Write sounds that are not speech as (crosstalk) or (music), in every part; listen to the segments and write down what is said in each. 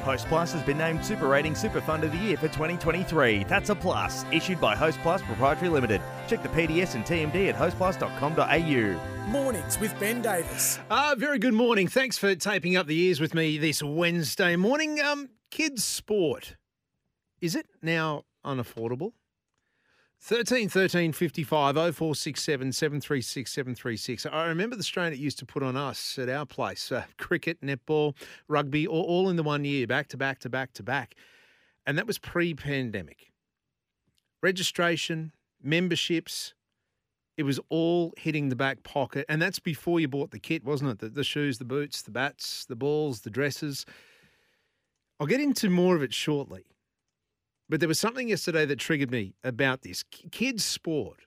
Host Plus has been named Super Rating Super Fund of the Year for 2023. That's a plus. Issued by Host Plus Proprietary Limited. Check the PDS and TMD at hostplus.com.au. Mornings with Ben Davis. Ah, very good morning. Thanks for taping up the ears with me this Wednesday morning. Um, kids sport. Is it now unaffordable? 13 13 55 0467 736 736. I remember the strain it used to put on us at our place uh, cricket, netball, rugby, all, all in the one year, back to back to back to back. And that was pre pandemic. Registration, memberships, it was all hitting the back pocket. And that's before you bought the kit, wasn't it? The, the shoes, the boots, the bats, the balls, the dresses. I'll get into more of it shortly. But there was something yesterday that triggered me about this. Kids' sport,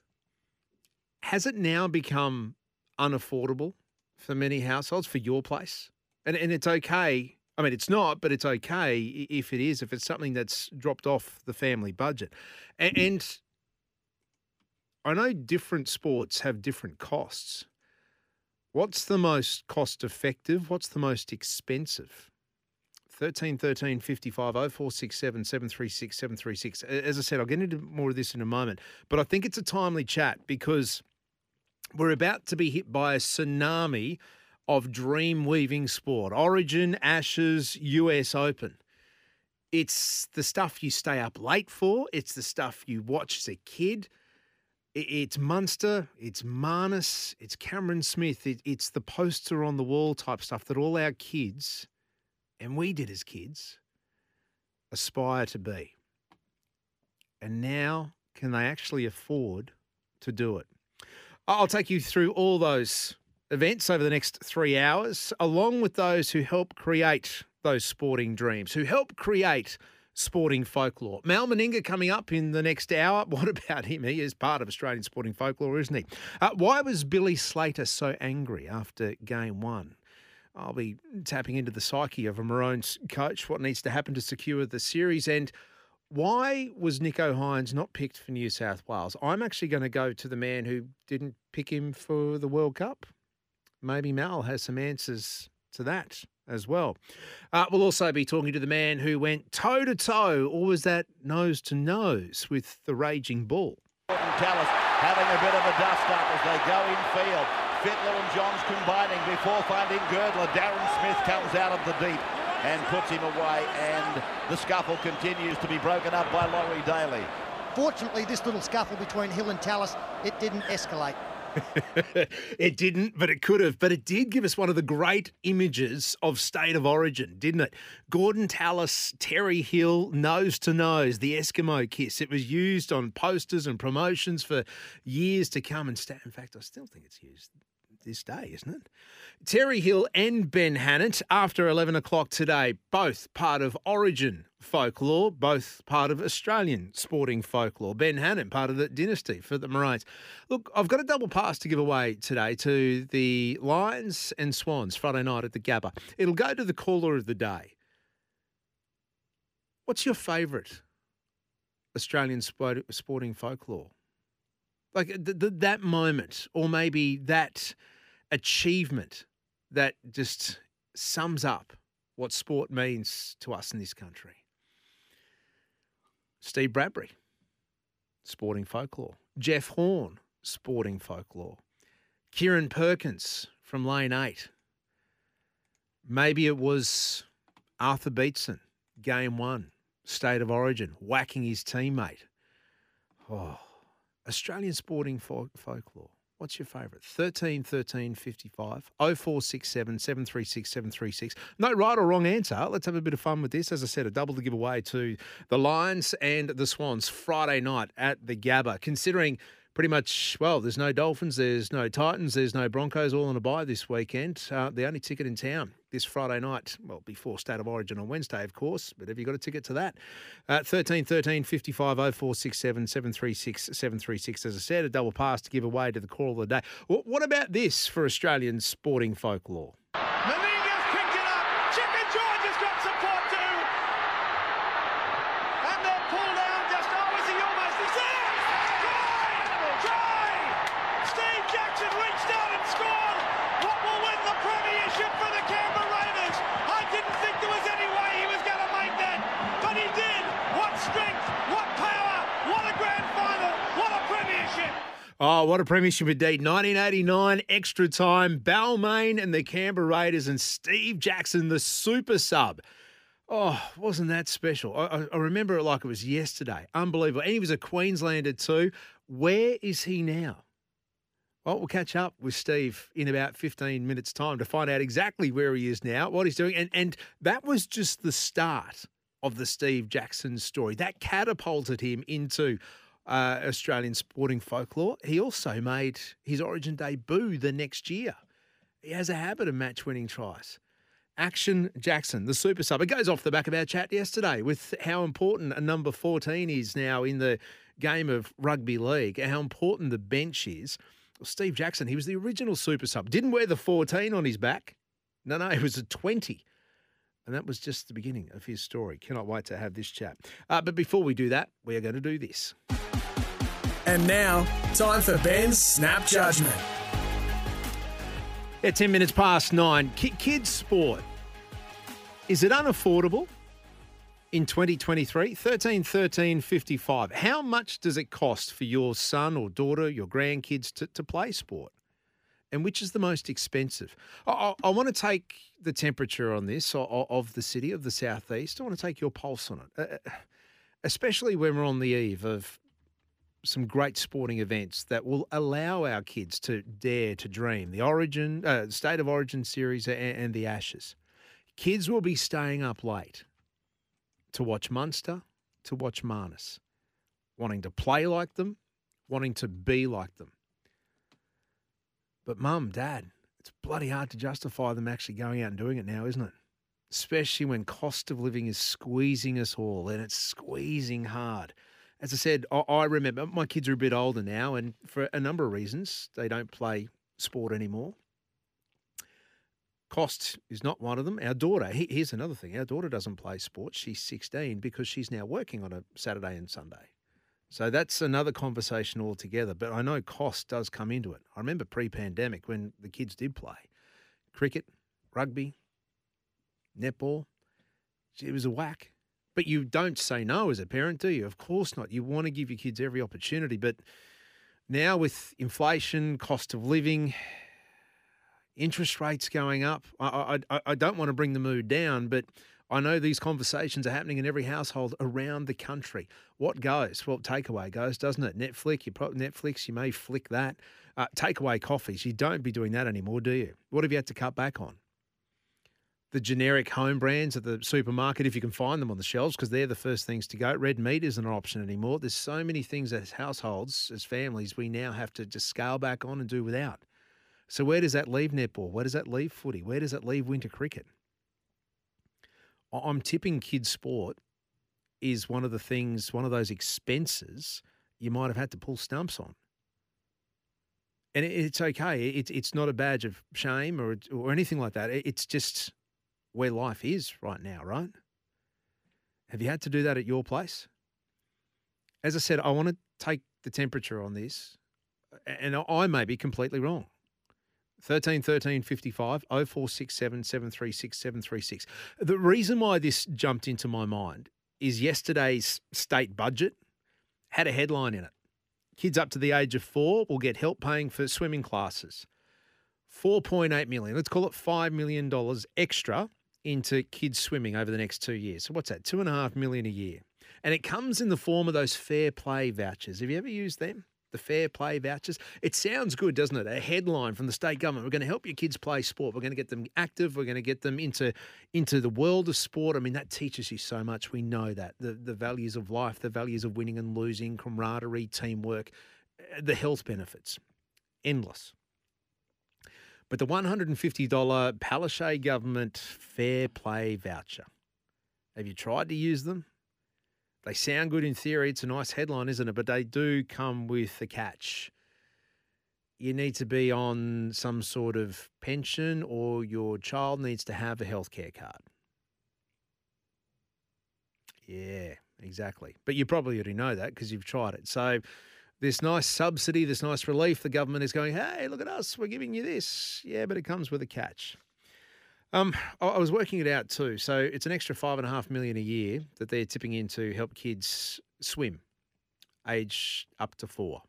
has it now become unaffordable for many households, for your place? And, and it's okay. I mean, it's not, but it's okay if it is, if it's something that's dropped off the family budget. And, and I know different sports have different costs. What's the most cost effective? What's the most expensive? 13 13 55 0467 736 736. As I said, I'll get into more of this in a moment, but I think it's a timely chat because we're about to be hit by a tsunami of dream weaving sport Origin, Ashes, US Open. It's the stuff you stay up late for, it's the stuff you watch as a kid. It's Munster, it's Marnus, it's Cameron Smith, it's the poster on the wall type stuff that all our kids and we did as kids aspire to be. And now, can they actually afford to do it? I'll take you through all those events over the next three hours, along with those who help create those sporting dreams, who help create sporting folklore. Mal Meninga coming up in the next hour. (laughs) What about him? He is part of Australian sporting folklore, isn't he? Uh, why was Billy Slater so angry after game one? I'll be tapping into the psyche of a Maroons coach, what needs to happen to secure the series, and why was Nicho Hynes not picked for New South Wales? I'm actually going to go to the man who didn't pick him for the World Cup. Maybe Mal has some answers to that as well. Uh, we'll also be talking to the man who went toe to toe, or was that nose to nose with the raging bull? Having a bit of a dust up as they go in field. Fittler and Johns combining before finding Girdler. Darren Smith comes out of the deep and puts him away and the scuffle continues to be broken up by Laurie Daley. Fortunately, this little scuffle between Hill and Tallis, it didn't escalate. (laughs) it didn't, but it could have. But it did give us one of the great images of state of origin, didn't it? Gordon Tallis, Terry Hill, nose to nose, the Eskimo kiss. It was used on posters and promotions for years to come. And in fact, I still think it's used this day, isn't it? Terry Hill and Ben Hannant after 11 o'clock today, both part of Origin folklore, both part of Australian sporting folklore. Ben Hannant, part of the dynasty for the Maroons. Look, I've got a double pass to give away today to the Lions and Swans Friday night at the Gabba. It'll go to the caller of the day. What's your favourite Australian sport, sporting folklore? Like th- th- that moment, or maybe that achievement that just sums up what sport means to us in this country. Steve Bradbury, sporting folklore. Jeff Horn, sporting folklore. Kieren Perkins from Lane 8. Maybe it was Arthur Beetson, game one, state of origin, whacking his teammate. Oh, Australian sporting folklore. What's your favourite? 13 13 55 0467 736 736. No right or wrong answer. Let's have a bit of fun with this. As I said, a double to give away to the Lions and the Swans Friday night at the Gabba. Considering pretty much, well, there's no Dolphins, there's no Titans, there's no Broncos, all on a bye this weekend. Uh, the only ticket in town this Friday night, well, before State of Origin on Wednesday, of course, but have you got a ticket to that? Uh, 13 13 55 0467 736 736. As I said, a double pass to give away to the call of the day. Wh- What about this for Australian sporting folklore? Meninga's picked it up. Chicken George has got support too. And they're pulled down just, oh, is he almost, he's there! Try! Try! Steve Jackson reached out and scored. What will win the premiership for the Canberra Raiders? I didn't think there was any way he was going to make that, but he did. What strength, what power, what a grand final, what a premiership. Oh, what a premiership indeed. 1989, extra time. Balmain and the Canberra Raiders and Steve Jackson, the super sub. Oh, wasn't that special? I, I- remember it like it was yesterday. Unbelievable. And he was a Queenslander too. Where is he now? Well, we'll catch up with Steve in about 15 minutes' time to find out exactly where he is now, what he's doing. And, and that was just the start of the Steve Jackson story. That catapulted him into uh, Australian sporting folklore. He also made his origin debut the next year. He has a habit of match winning tries. Action Jackson, the super sub. It goes off the back of our chat yesterday with how important a number 14 is now in the game of rugby league, how important the bench is. Well, Steve Jackson, he was the original super sub. Didn't wear the 14 on his back. No, no, he was a 20. And that was just the beginning of his story. Cannot wait to have this chat. Uh, but before we do that, we are going to do this. And now, time for Ben's Snap Judgment. Yeah, 10 minutes past nine. Ki- Kids sport. Is it unaffordable in 2023? 13 13 55. How much does it cost for your son or daughter, your grandkids to, to play sport? And which is the most expensive? I, I, I want to take the temperature on this o- o- of the city, of the southeast. I want to take your pulse on it, uh, especially when we're on the eve of some great sporting events that will allow our kids to dare to dream. The Origin, uh, State of Origin series, and, and the Ashes. Kids will be staying up late to watch Munster, to watch Marnus, wanting to play like them, wanting to be like them. But mum, dad, it's bloody hard to justify them actually going out and doing it now, isn't it? Especially when cost of living is squeezing us all and it's squeezing hard as I said, I, I remember my kids are a bit older now, and for a number of reasons, they don't play sport anymore. Cost is not one of them. Our daughter, he- here's another thing our daughter doesn't play sport. She's 16 because she's now working on a Saturday and Sunday. So that's another conversation altogether. But I know cost does come into it. I remember pre pandemic when the kids did play cricket, rugby, netball. It was a whack. But you don't say no as a parent, do you? Of course not. You want to give your kids every opportunity. But now with inflation, cost of living, interest rates going up, I, I, I- don't want to bring the mood down, but I know these conversations are happening in every household around the country. What goes? Well, takeaway goes, doesn't it? Netflix, you pro- Netflix, you may flick that. Uh, takeaway coffees, you don't be doing that anymore, do you? What have you had to cut back on? The generic home brands at the supermarket if you can find them on the shelves because they're the first things to go. Red meat isn't an option anymore. There's so many things as households, as families, we now have to just scale back on and do without. So where does that leave netball? Where does that leave footy? Where does that leave winter cricket? I'm tipping kids sport is one of the things, one of those expenses you might have had to pull stumps on. And it's okay. It's it's not a badge of shame or or anything like that. It's just where life is right now, right? Have you had to do that at your place? As I said, I want to take the temperature on this, and I may be completely wrong. 13 13 55 0467 736 736. The reason why this jumped into my mind is yesterday's state budget had a headline in it. Kids up to the age of four will get help paying for swimming classes. 4.8 million, let's call it $5 million extra into kids swimming over the next two years. So what's that? Two and a half million a year. And it comes in the form of those fair play vouchers. Have you ever used them? The fair play vouchers. It sounds good, doesn't it? A headline from the state government. We're going to help your kids play sport. We're going to get them active. We're going to get them into into the world of sport. I mean, that teaches you so much. We know that. The the values of life, the values of winning and losing, camaraderie, teamwork. Eh, the health benefits, endless. But the $150 Palaszczuk government fair play voucher, have you tried to use them? They sound good in theory. It's a nice headline, isn't it? But they do come with a catch. You need to be on some sort of pension or your child needs to have a healthcare card. Yeah, exactly. But you probably already know that because you've tried it. So, this nice subsidy, this nice relief, the government is going, hey, look at us, we're giving you this. Yeah, but it comes with a catch. Um, I was working it out too. So it's an extra five and a half million a year that they're tipping in to help kids swim, age up to four.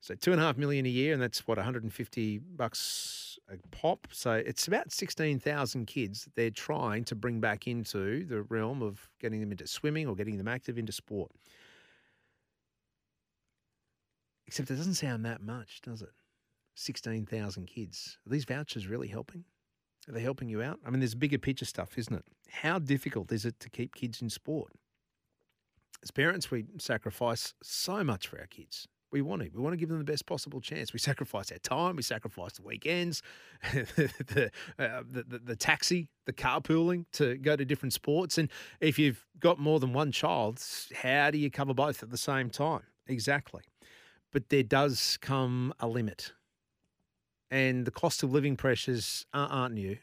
So two and a half million a year, and that's what 150 bucks a pop. So it's about 16,000 kids that they're trying to bring back into the realm of getting them into swimming or getting them active into sport. Except it doesn't sound that much, does it? 16,000 kids. Are these vouchers really helping? Are they helping you out? I mean, there's bigger picture stuff, isn't it? How difficult is it to keep kids in sport? As parents, we sacrifice so much for our kids. We want to. We want to give them the best possible chance. We sacrifice our time. We sacrifice the weekends, (laughs) the, uh, the, the the taxi, the carpooling to go to different sports. And if you've got more than one child, how do you cover both at the same time? Exactly. But there does come a limit and the cost of living pressures aren't new.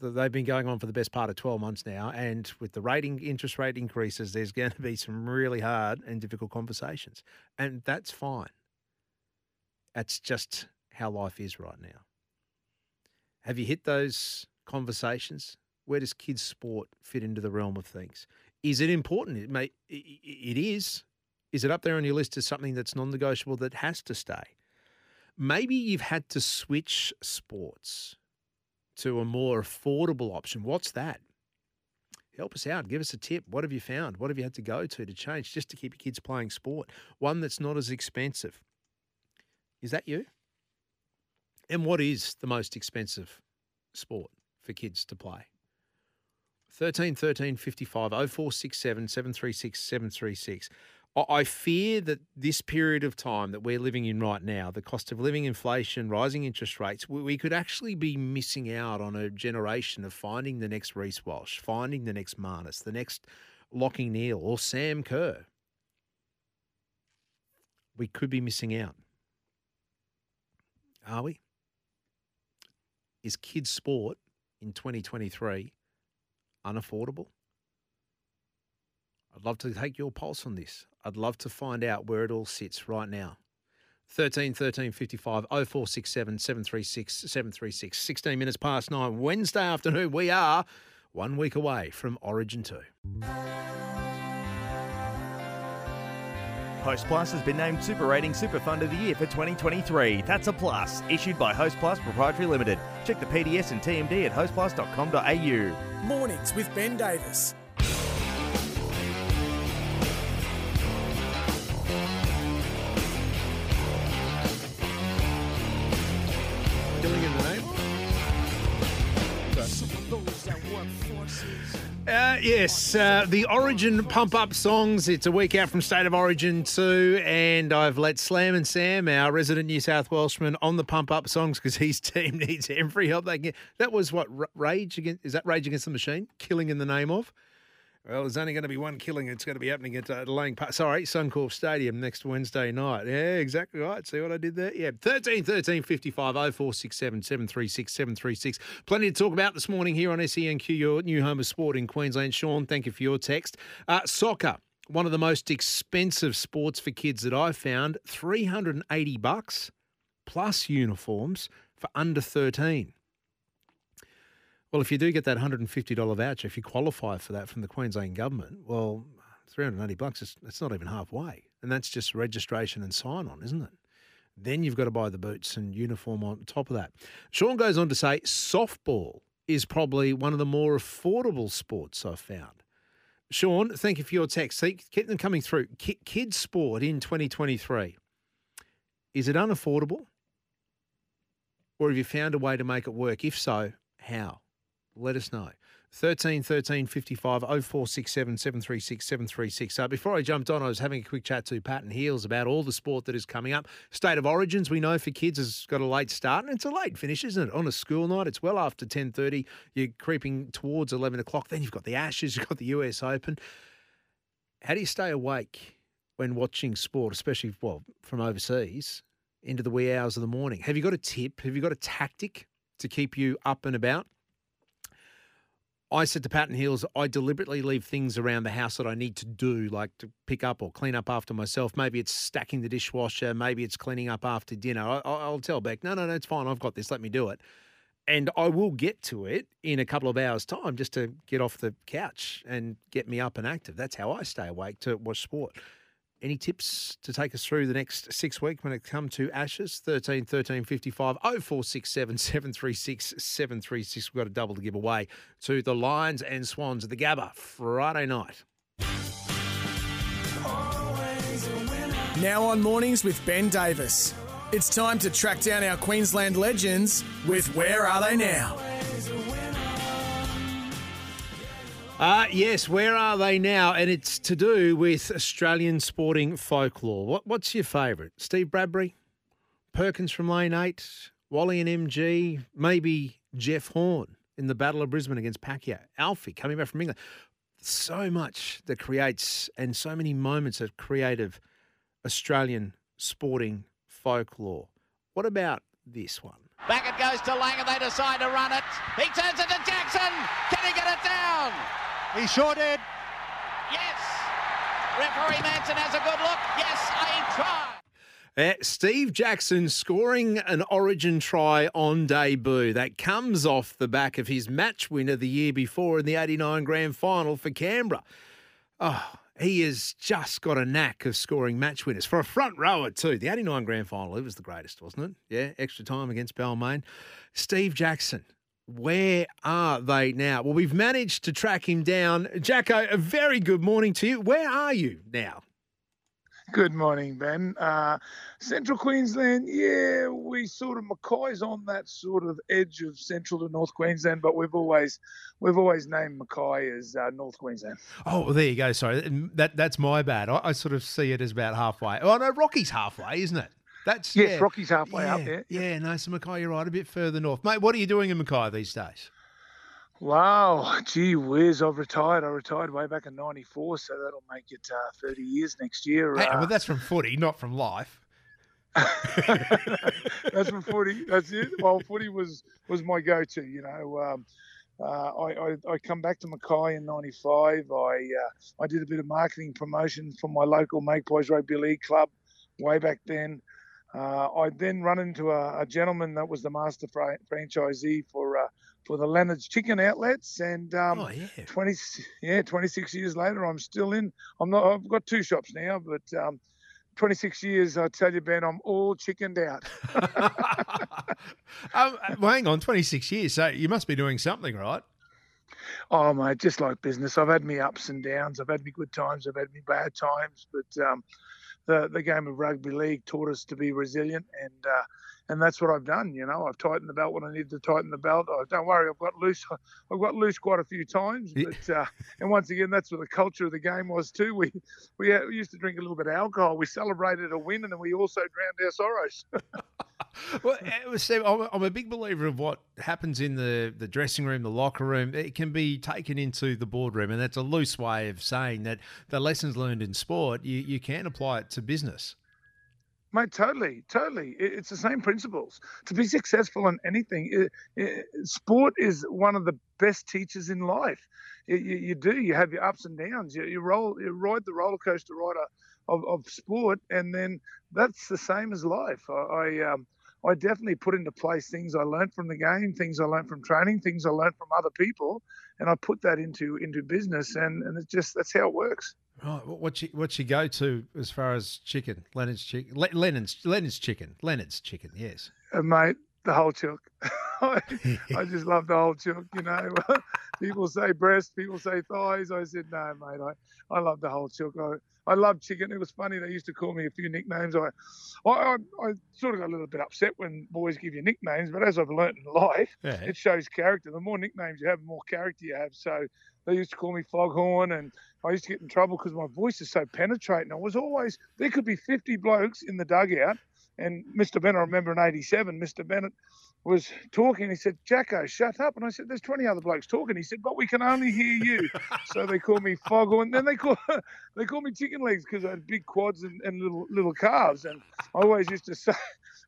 They've been going on for the best part of 12 months now. And with the rating interest rate increases, there's going to be some really hard and difficult conversations. And that's fine. That's just how life is right now. Have you hit those conversations? Where does kids' sport fit into the realm of things? Is it important? It may. It is. Is it up there on your list as something that's non-negotiable that has to stay? maybe you've had to switch sports to a more affordable option. What's that? Help us out. Give us a tip. What have you found? What have you had to go to to change just to keep your kids playing sport? One that's not as expensive. Is that you? And what is the most expensive sport for kids to play? 13 13 55 0467 736 736. I- fear that this period of time that we're living in right now, the cost of living, inflation, rising interest rates, we could actually be missing out on a generation of finding the next Reece Walsh, finding the next Marnus, the next Lachie Neale, or Sam Kerr. We could be missing out. Are we? Is kids' sport in 2023 unaffordable? I'd love to take your pulse on this. I'd love to find out where it all sits right now. 13 13 55 0467 736 736. 16 minutes past nine, Wednesday afternoon. We are one week away from Origin 2. Host Plus has been named Super Rating Super Fund of the Year for 2023. That's a plus. Issued by Host Plus Proprietary Limited. Check the PDS and TMD at hostplus.com.au. Mornings with Ben Davis. Uh, yes, uh, the Origin pump up songs. It's a week out from State of Origin 2, and I've let Slam and Sam, our resident New South Welshman, on the pump up songs because his (laughs) team needs every help they can get. That was what Rage Against is that Rage Against the Machine? Killing in the name of? Well, there's only going to be one killing. It's going to be happening at uh, Lang Park. Sorry, Suncorp Stadium next Wednesday night. Yeah, exactly right. See what I did there? Yeah, 13 13 55 0467 736 736. Plenty to talk about this morning here on SENQ, your new home of sport in Queensland. Sean, thank you for your text. Uh, soccer, one of the most expensive sports for kids that I've found. 380 bucks plus uniforms for under 13. Well, if you do get that $150 voucher, if you qualify for that from the Queensland government, well, 380 bucks, is it's not even halfway. And that's just registration and sign on, isn't it? Then you've got to buy the boots and uniform on top of that. Sean goes on to say softball is probably one of the more affordable sports I've found. Sean, thank you for your text. See, Keep them coming through. Ki- Kids sport in 2023. Is it unaffordable? Or have you found a way to make it work? If so, how? Let us know. 13 13 55 0467 736 736. So uh, before I jumped on, I was having a quick chat to Pat and Heels about all the sport that is coming up. State of Origins, we know for kids, has got a late start, and it's a late finish, isn't it? On a school night, it's well after 10.30. You're creeping towards 11 o'clock. Then you've got the Ashes, (laughs) you've got the US Open. How do you stay awake when watching sport, especially, well, from overseas, into the wee hours of the morning? Have you got a tip? Have you got a tactic to keep you up and about? I said to Patton Hills, I deliberately leave things around the house that I need to do, like to pick up or clean up after myself. Maybe it's stacking the dishwasher. Maybe it's cleaning up after dinner. I, I'll tell Beck, no, no, no, it's fine. I've got this. Let me do it. And I will get to it in a couple of hours' time just to get off the couch and get me up and active. That's how I stay awake to watch sport. Any tips to take us through the next six weeks when it comes to Ashes? 13 13 55 0467 736 736. (laughs) We've got a double to give away to the Lions and Swans of the Gabba Friday night. Now on mornings with Ben Davis. It's time to track down our Queensland legends with Where Are They Now? Uh, yes, where are they now? And it's to do with Australian sporting folklore. What, what's your favourite? Steve Bradbury? Perkins from Lane 8? Wally and MG? Maybe Jeff Horn in the Battle of Brisbane against Pacquiao? Alfie coming back from England? So much that creates, and so many moments of creative Australian sporting folklore. What about this one? Back it goes to Lang and they decide to run it. He turns it to Jackson. Can he get it down? He sure did. Yes. Referee Manson has a good look. Yes, a try. Uh, Steve Jackson scoring an Origin try on debut. That comes off the back of his match winner the year before in the 89 grand final for Canberra. Oh, he has just got a knack of scoring match winners for a front rower, too. The 89 grand final, it was the greatest, wasn't it? Yeah, extra time against Balmain. Steve Jackson, where are they now? Well, we've managed to track him down. Jacko, a very good morning to you. Where are you now? Good morning, Ben. Uh, Central Queensland, yeah, we sort of Mackay's on that sort of edge of Central to North Queensland, but we've always we've always named Mackay as uh, North Queensland. Oh, well, there you go. Sorry, that that's my bad. I, I, sort of see it as about halfway. Oh no, Rocky's halfway, isn't it? That's yes, yeah. Rocky's halfway yeah, up there. Yeah, no, so Mackay, you're right, a bit further north, mate. What are you doing in Mackay these days? Wow, gee whiz! I've retired. I retired way back in '94, so that'll make it uh, 30 years next year. Hey, uh, well, that's from footy, not from life. (laughs) that's from footy. That's it. Well, footy was was my go-to. You know, um, uh, I, I, I come back to Mackay in '95. I uh, I did a bit of marketing promotion for my local Magpies Rugby League club way back then. Uh, I then run into a, a, gentleman that was the master fra- franchisee for uh, for the Lenard's Chicken Outlets, and um, oh, yeah. 20 yeah 26 years later, I'm still in. I'm not. I've got two shops now, but um, 26 years, I tell you, Ben, I'm all chickened out. (laughs) um, well, hang on, 26 years. So you must be doing something, right? Oh, mate, just like business. I've had me ups and downs. I've had me good times. I've had me bad times. But um, the the game of rugby league taught us to be resilient, and uh, and that's what I've done. You know, I've tightened the belt when I needed to tighten the belt. Oh, don't worry, I've got loose. I've got loose quite a few times. But uh, and once again, that's what the culture of the game was too. We we, we used to drink a little bit of alcohol. We celebrated a win, and then we also drowned our sorrows. (laughs) well, Steve, I'm a big believer of what happens in the, the dressing room, the locker room. It can be taken into the boardroom, and that's a loose way of saying that the lessons learned in sport, you, you can apply it to business. Mate, totally, totally. It's the same principles. To be successful in anything, sport is one of the best teachers in life. You, you, do. You have your ups and downs. You, you roll, you ride the roller coaster ride of, of sport, and then that's the same as life. I, I um, I definitely put into place things I learned from the game, things I learned from training, things I learned from other people, and I put that into into business, and and it's just that's how it works. Right. What's your, what's your go to as far as chicken? Lenard's chicken. Le- Lenard's Lenard's chicken. Lenard's chicken. Yes. Uh, mate, the whole chook. I, (laughs) I just love the whole chook. You know, (laughs) people say breast, people say thighs. I said, no, mate, I, I love the whole chook. I, I love chicken. It was funny. They used to call me a few nicknames. I, I, I, sort of got a little bit upset when boys give you nicknames, but as I've learned in life, Yeah. it shows character. The more nicknames you have, the more character you have. So they used to call me Foghorn, and I used to get in trouble because my voice is so penetrating. I was always there could be 50 blokes in the dugout, and Mr. Bennett, I remember in '87, Mr. Bennett was talking. He said, "Jacko, shut up!" And I said, "There's 20 other blokes talking." He said, "But we can only hear you." so they call me Foggle. And Then they call (laughs) they call me Chicken Legs because I had big quads and, and little little calves. And I always used to say.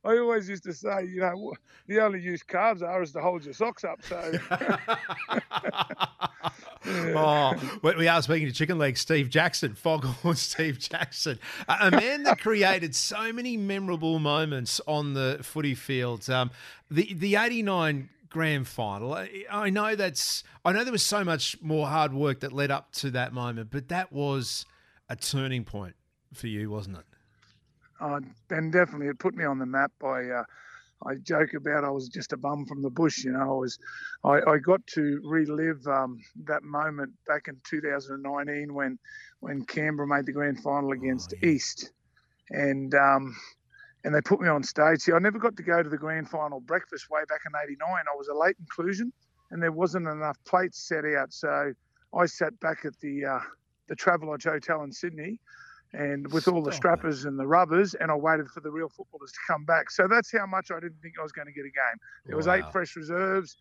I always used to say, you know, the only use calves are is to hold your socks up. So (laughs) (laughs) Oh, we are speaking to Chicken Leg Steve Jackson, Foghorn (laughs) Steve Jackson, a man that created so many memorable moments on the footy field. Um, the the '89 grand final. I know that's. I know there was so much more hard work that led up to that moment, but that was a turning point for you, wasn't it? Uh, and definitely it put me on the map by uh, I joke about I was just a bum from the bush, you know. I was, I, I got to relive um, that moment back in 2019 when, when Canberra made the grand final against East, and um, and they put me on stage. See, I never got to go to the grand final breakfast way back in '89. I was a late inclusion, and there wasn't enough plates set out, so I sat back at the uh, the Travelodge Hotel in Sydney and with all the strappers and the rubbers, and I waited for the real footballers to come back. So that's how much I didn't think I was going to get a game. There was Wow. eight fresh reserves,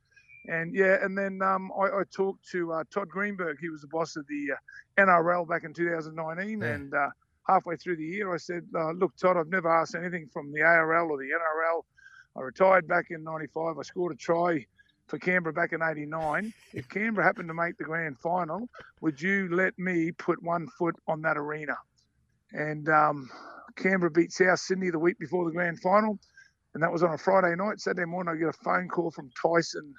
and yeah, and then um, I, I talked to uh, Todd Greenberg. He was the boss of the uh, NRL back in 2019, Yeah. and uh, halfway through the year, I said, uh, "Look, Todd, I've never asked anything from the ARL or the NRL. I retired back in '95. I scored a try." For Canberra back in '89, if Canberra happened to make the grand final, would you let me put one foot on that arena? And um, Canberra beat South Sydney the week before the grand final, and that was on a Friday night. Saturday morning, I get a phone call from Tyson,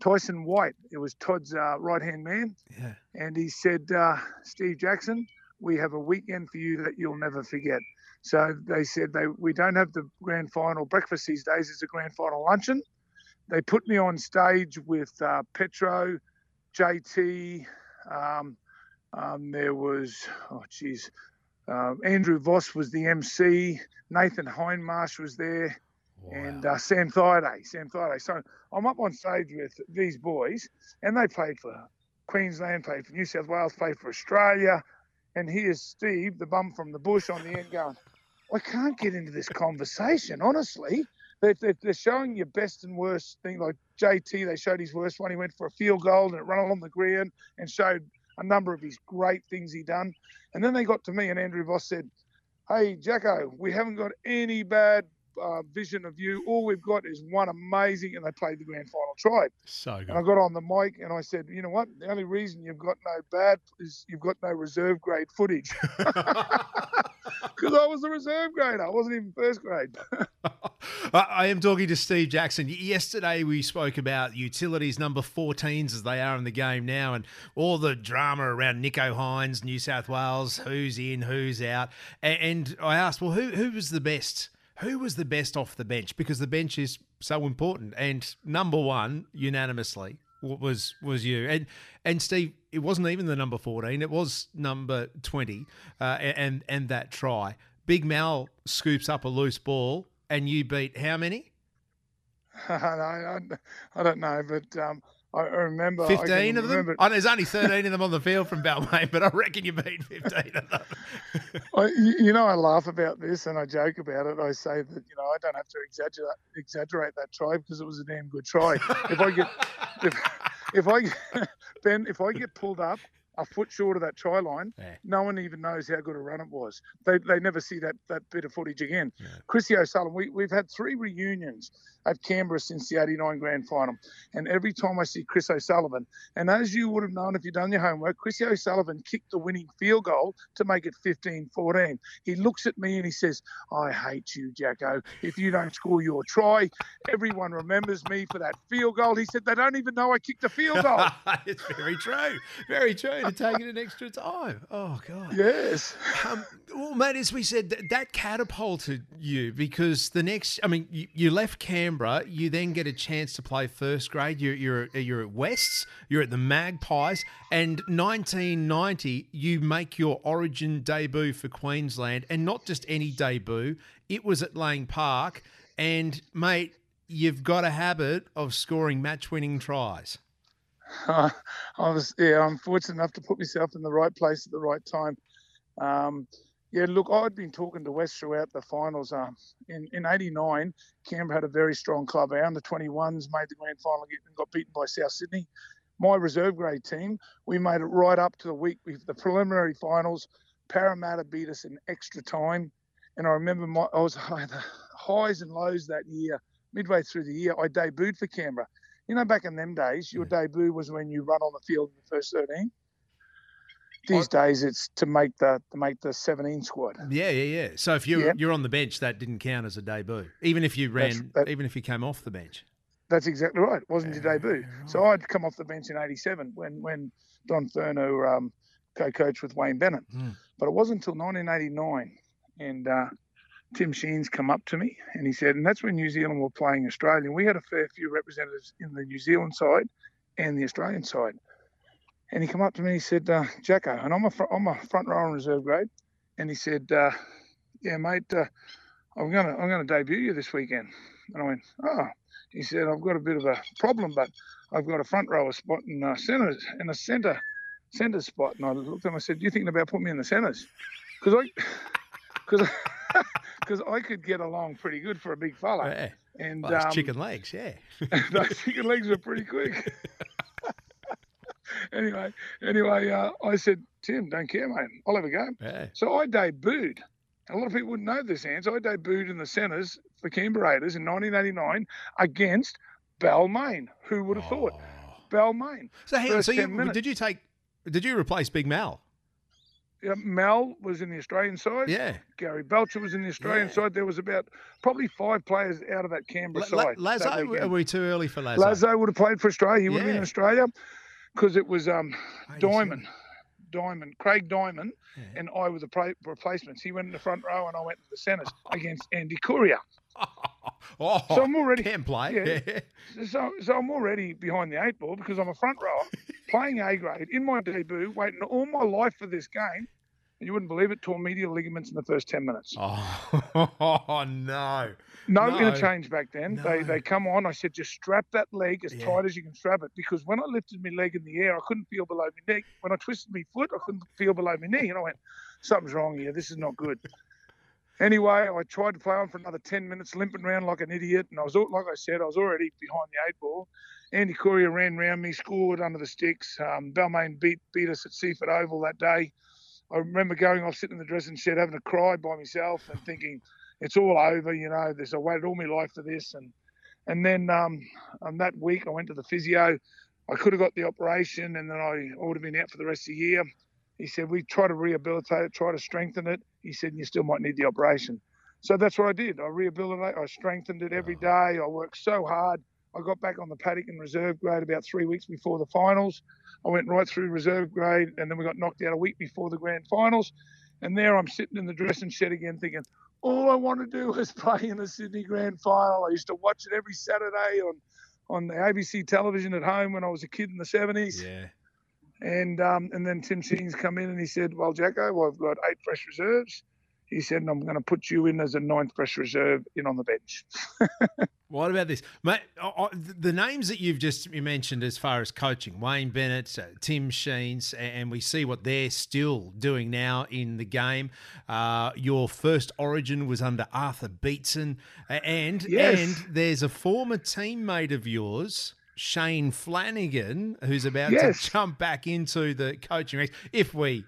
Tyson White. It was Todd's uh, right hand man, Yeah. and he said, uh, "Steve Jackson, we have a weekend for you that you'll never forget." So they said they we don't have the grand final breakfast these days. It's a grand final luncheon. They put me on stage with uh, Petro, JT. Um, um, there was oh geez, um, Andrew Voss was the MC. Nathan Hindmarsh was there, and uh, Sam Thaiday. Sam Thaiday. So I'm up on stage with these boys, and they played for Queensland, played for New South Wales, played for Australia, and here's Steve, the bum from the bush, on the end going, I can't get into this conversation, honestly. They're, they're, they're showing your best and worst thing. Like JT, they showed his worst one. He went for a field goal and it ran along the ground and showed a number of his great things he done. And then they got to me, and Andrew Voss said, "Hey, Jacko, we haven't got any bad uh, vision of you. All we've got is one amazing." And they played the grand final try. So good. And I got on the mic and I said, "You know what? The only reason you've got no bad is you've got no reserve grade footage." (laughs) (laughs) Because I was a reserve grader. I wasn't even first grade. (laughs) I am talking to Steve Jackson. Yesterday, we spoke about utilities number 14s as they are in the game now, and all the drama around Nicho Hynes, New South Wales, who's in, who's out. And I asked, well, who who was the best? Who was the best off the bench? Because the bench is so important. And number one, unanimously, was was you. And and Steve, it wasn't even the number 14; it was number 20, uh, and and that try. Big Mal scoops up a loose ball, and you beat how many? (laughs) I don't know, but um, I I remember. I 15 of them? remember- Oh, there's only 13 of them on the field from Balmain, but I reckon you beat 15 of them. (laughs) I, you know, I laugh about this and I joke about it. I say that you know I don't have to exaggerate exaggerate that try because it was a damn good try. if I get (laughs) if, if I (laughs) Ben, if I get pulled up a foot short of that try line, Yeah. no one even knows how good a run it was. They, they never see that that bit of footage again. Chrissy O'Sullivan, we, we've had three reunions at Canberra since the 89 grand final. And every time I see Chris O'Sullivan, and as you would have known if you'd done your homework, Chris O'Sullivan kicked the winning field goal to make it 15 14. He looks at me and he says, I hate you, Jacko. If you don't score your try, everyone remembers me for that field goal. He said, They don't even know I kicked a field goal. (laughs) it's very true. Very true. To take it an extra time. Oh, God. yes. Um, well, mate, as we said, that, that catapulted you because the next, I mean, you, you left Canberra Canberra, you then get a chance to play first grade. You're you're you're at Wests, you're at the Magpies, and 1990 you make your Origin debut for Queensland, and not just any debut. It was at Lang Park, and mate, you've got a habit of scoring match-winning tries. Uh, (laughs) I was, yeah, I'm fortunate enough to put myself in the right place at the right time. Um, yeah, look, I'd been talking to West throughout the finals. Um, in in '89, Canberra had a very strong club. Our under 21s made the grand final and got beaten by South Sydney. My reserve grade team, we made it right up to the week with the preliminary finals. Parramatta beat us in extra time, and I remember my I was (laughs) I the highs and lows that year. Midway through the year, I debuted for Canberra. You know, back in them days, your debut was when you run on the field in the first 13 these days it's to make the to make the 17 squad. Yeah, yeah, yeah. So if you're Yeah. you're on the bench, that didn't count as a debut, even if you ran, that- even if you came off the bench. That's exactly right. It wasn't your debut. So I'd come off the bench in '87 when when Don Furner um, co-coached with Wayne Bennett. Mm. But it wasn't until 1989, and uh, Tim Sheens come up to me and he said, and that's when New Zealand were playing Australia. We had a fair few representatives in the New Zealand side and the Australian side. And he come up to me and he said, uh, Jacko, and I'm a, fr- I'm a front row in reserve grade. And he said, uh, yeah, mate, uh, I'm going to I'm gonna debut you this weekend. And I went, oh. He said, I've got a bit of a problem, but I've got a front rower spot in uh, centre, in a centre, centre spot. And I looked at him, and I said, you thinking about putting me in the centres? Because I, (laughs) because because (laughs) I could get along pretty good for a big fella. Yeah. And Well, um, chicken legs, yeah. (laughs) those chicken legs are pretty quick. Anyway, anyway, uh, I said, Tim, don't care, mate. I'll have a go. Yeah. So I debuted. A lot of people wouldn't know this, Hans. I debuted in the centres for Canberra Raiders in 1989 against Balmain. Who would have thought? Balmain. So hang on, so you, did you take? Did you replace Big Mal? Yeah, Mel was in the Australian side. Yeah. Gary Belcher was in the Australian Yeah. side. There was about probably five players out of that Canberra La- side. that Lazo, are weekend. we too early for Lazo? Lazo would have played for Australia. He would have been in Australia because it was um, Diamond, Diamond, Craig Diamond, and I were the pra- replacements. He went in the front row and I went in the centres against Andy Currier. (laughs) Oh, So I'm already- can play. yeah. Yeah. So, so I'm already behind the eight ball because I'm a front rower (laughs) playing A grade in my debut, waiting all my life for this game. You wouldn't believe it, tore medial ligaments in the first 10 minutes. (laughs) Oh, no. No, No. interchange back then. They No. they come on. I said, just strap that leg as Yeah. tight as you can strap it. Because when I lifted my leg in the air, I couldn't feel below my knee. When I twisted my foot, I couldn't feel below my knee. And I went, something's wrong here. This is not good. Anyway, I tried to play on for another 10 minutes, limping around like an idiot. And I was, like I said, I was already behind the eight ball. Andy Currier ran round me, scored under the sticks. Um, Balmain beat beat us at Seiffert Oval that day. I remember going off, sitting in the dressing shed, having a cry by myself and thinking, it's all over, you know, this I waited all my life for this. And and then um, um, that week I went to the physio. I could have got the operation and then I would have been out for the rest of the year. He said, we try to rehabilitate it, try to strengthen it. He said, you still might need the operation. So that's what I did. I rehabilitated, I strengthened it every day. I worked so hard. I got back on the paddock in reserve grade about three weeks before the finals. I went right through reserve grade and then we got knocked out a week before the grand finals. And there I'm sitting in the dressing shed again thinking, all I want to do is play in the Sydney Grand Final. I used to watch it every Saturday on, on the ABC television at home when I was a kid in the 70s. Yeah. And um, and then Tim Sheens come in and he said, well, Jacko, well, I've got eight fresh reserves. He said, I'm going to put you in as a ninth fresh reserve in on the bench. (laughs) What about this, mate? The names that you've just mentioned, as far as coaching, Wayne Bennett, uh, Tim Sheens, and we see what they're still doing now in the game. Uh, your first Origin was under Arthur Beetson, and Yes. and there's a former teammate of yours. Shane Flanagan, who's about Yes. to jump back into the coaching ranks, if we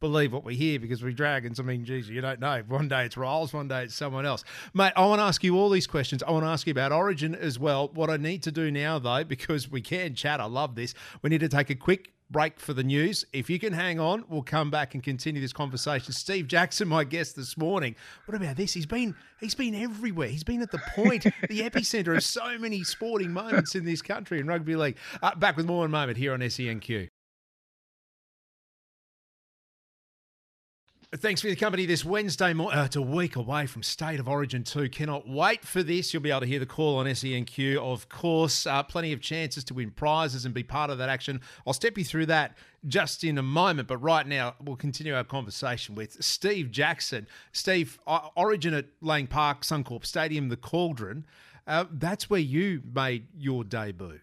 believe what we hear because we dragons. I mean, geez, you don't know. One day it's Riles, one day it's someone else. Mate, I want to ask you all these questions. I want to ask you about Origin as well. What I need to do now, though, (laughs) because we can chat, I love this, we need to take a quick break for the news. If you can hang on, we'll come back and continue this conversation. Steve Jackson, my guest this morning. What about this? He's been he's been everywhere. He's been at the point, (laughs) the epicenter of so many sporting moments in this country in rugby league. Uh, back with more in a moment here on SENQ. Thanks for your company this Wednesday morning. Uh, it's a week away from State of Origin 2. Cannot wait for this. You'll be able to hear the call on SENQ, of course. Uh, plenty of chances to win prizes and be part of that action. I'll step you through that just in a moment, but right now we'll continue our conversation with Steve Jackson. Steve, Origin at Lang Park, Suncorp Stadium, the Cauldron. Uh, that's where you made your debut.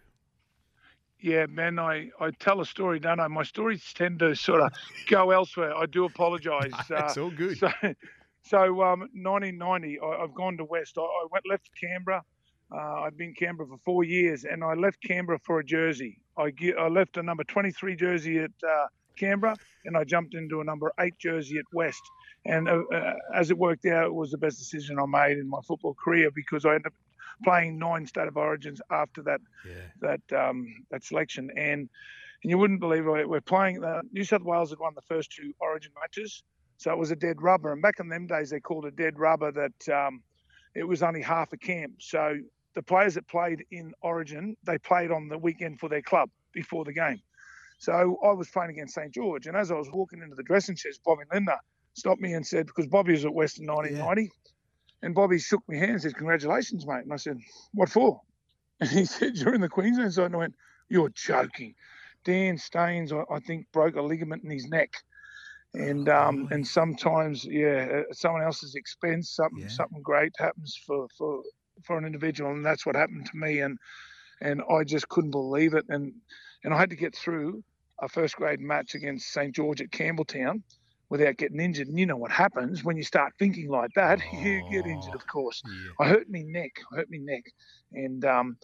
Yeah, man, I, I tell a story, don't I? My stories tend to sort of go elsewhere. I do apologise. (laughs) It's uh, all good. So, so um, 1990, I, have gone to West. I, I went left Canberra. Uh, I've been Canberra for four years, and I left Canberra for a jersey. I, get, I left a number 23 jersey at uh, Canberra, and I jumped into a number eight jersey at West. And uh, uh, as it worked out, it was the best decision I made in my football career because I ended up playing nine state of origins after that yeah. that um, that selection. And and you wouldn't believe it, we're playing. Uh, New South Wales had won the first two Origin matches, so it was a dead rubber. And back in them days, they called it dead rubber that um, it was only half a camp. So the players that played in Origin, they played on the weekend for their club before the game. So I was playing against St George, and as I was walking into the dressing chairs, Bobby Lindner stopped me and said, because Bobby was at Western 1990, yeah. And Bobby shook my hand and said, Congratulations, mate. And I said, What for? (laughs) And he said, You're in the Queensland side. And I went, You're joking. Dan Stains, I, I think, broke a ligament in his neck. And um, and sometimes, yeah, at someone else's expense, something yeah. something great happens for, for for an individual, and that's what happened to me. And and I just couldn't believe it. And and I had to get through a first grade match against St George at Campbelltown without getting injured. And you know what happens when you start thinking like that, oh, (laughs) you get injured, of course. Yeah. I hurt my neck. I hurt my neck, and um,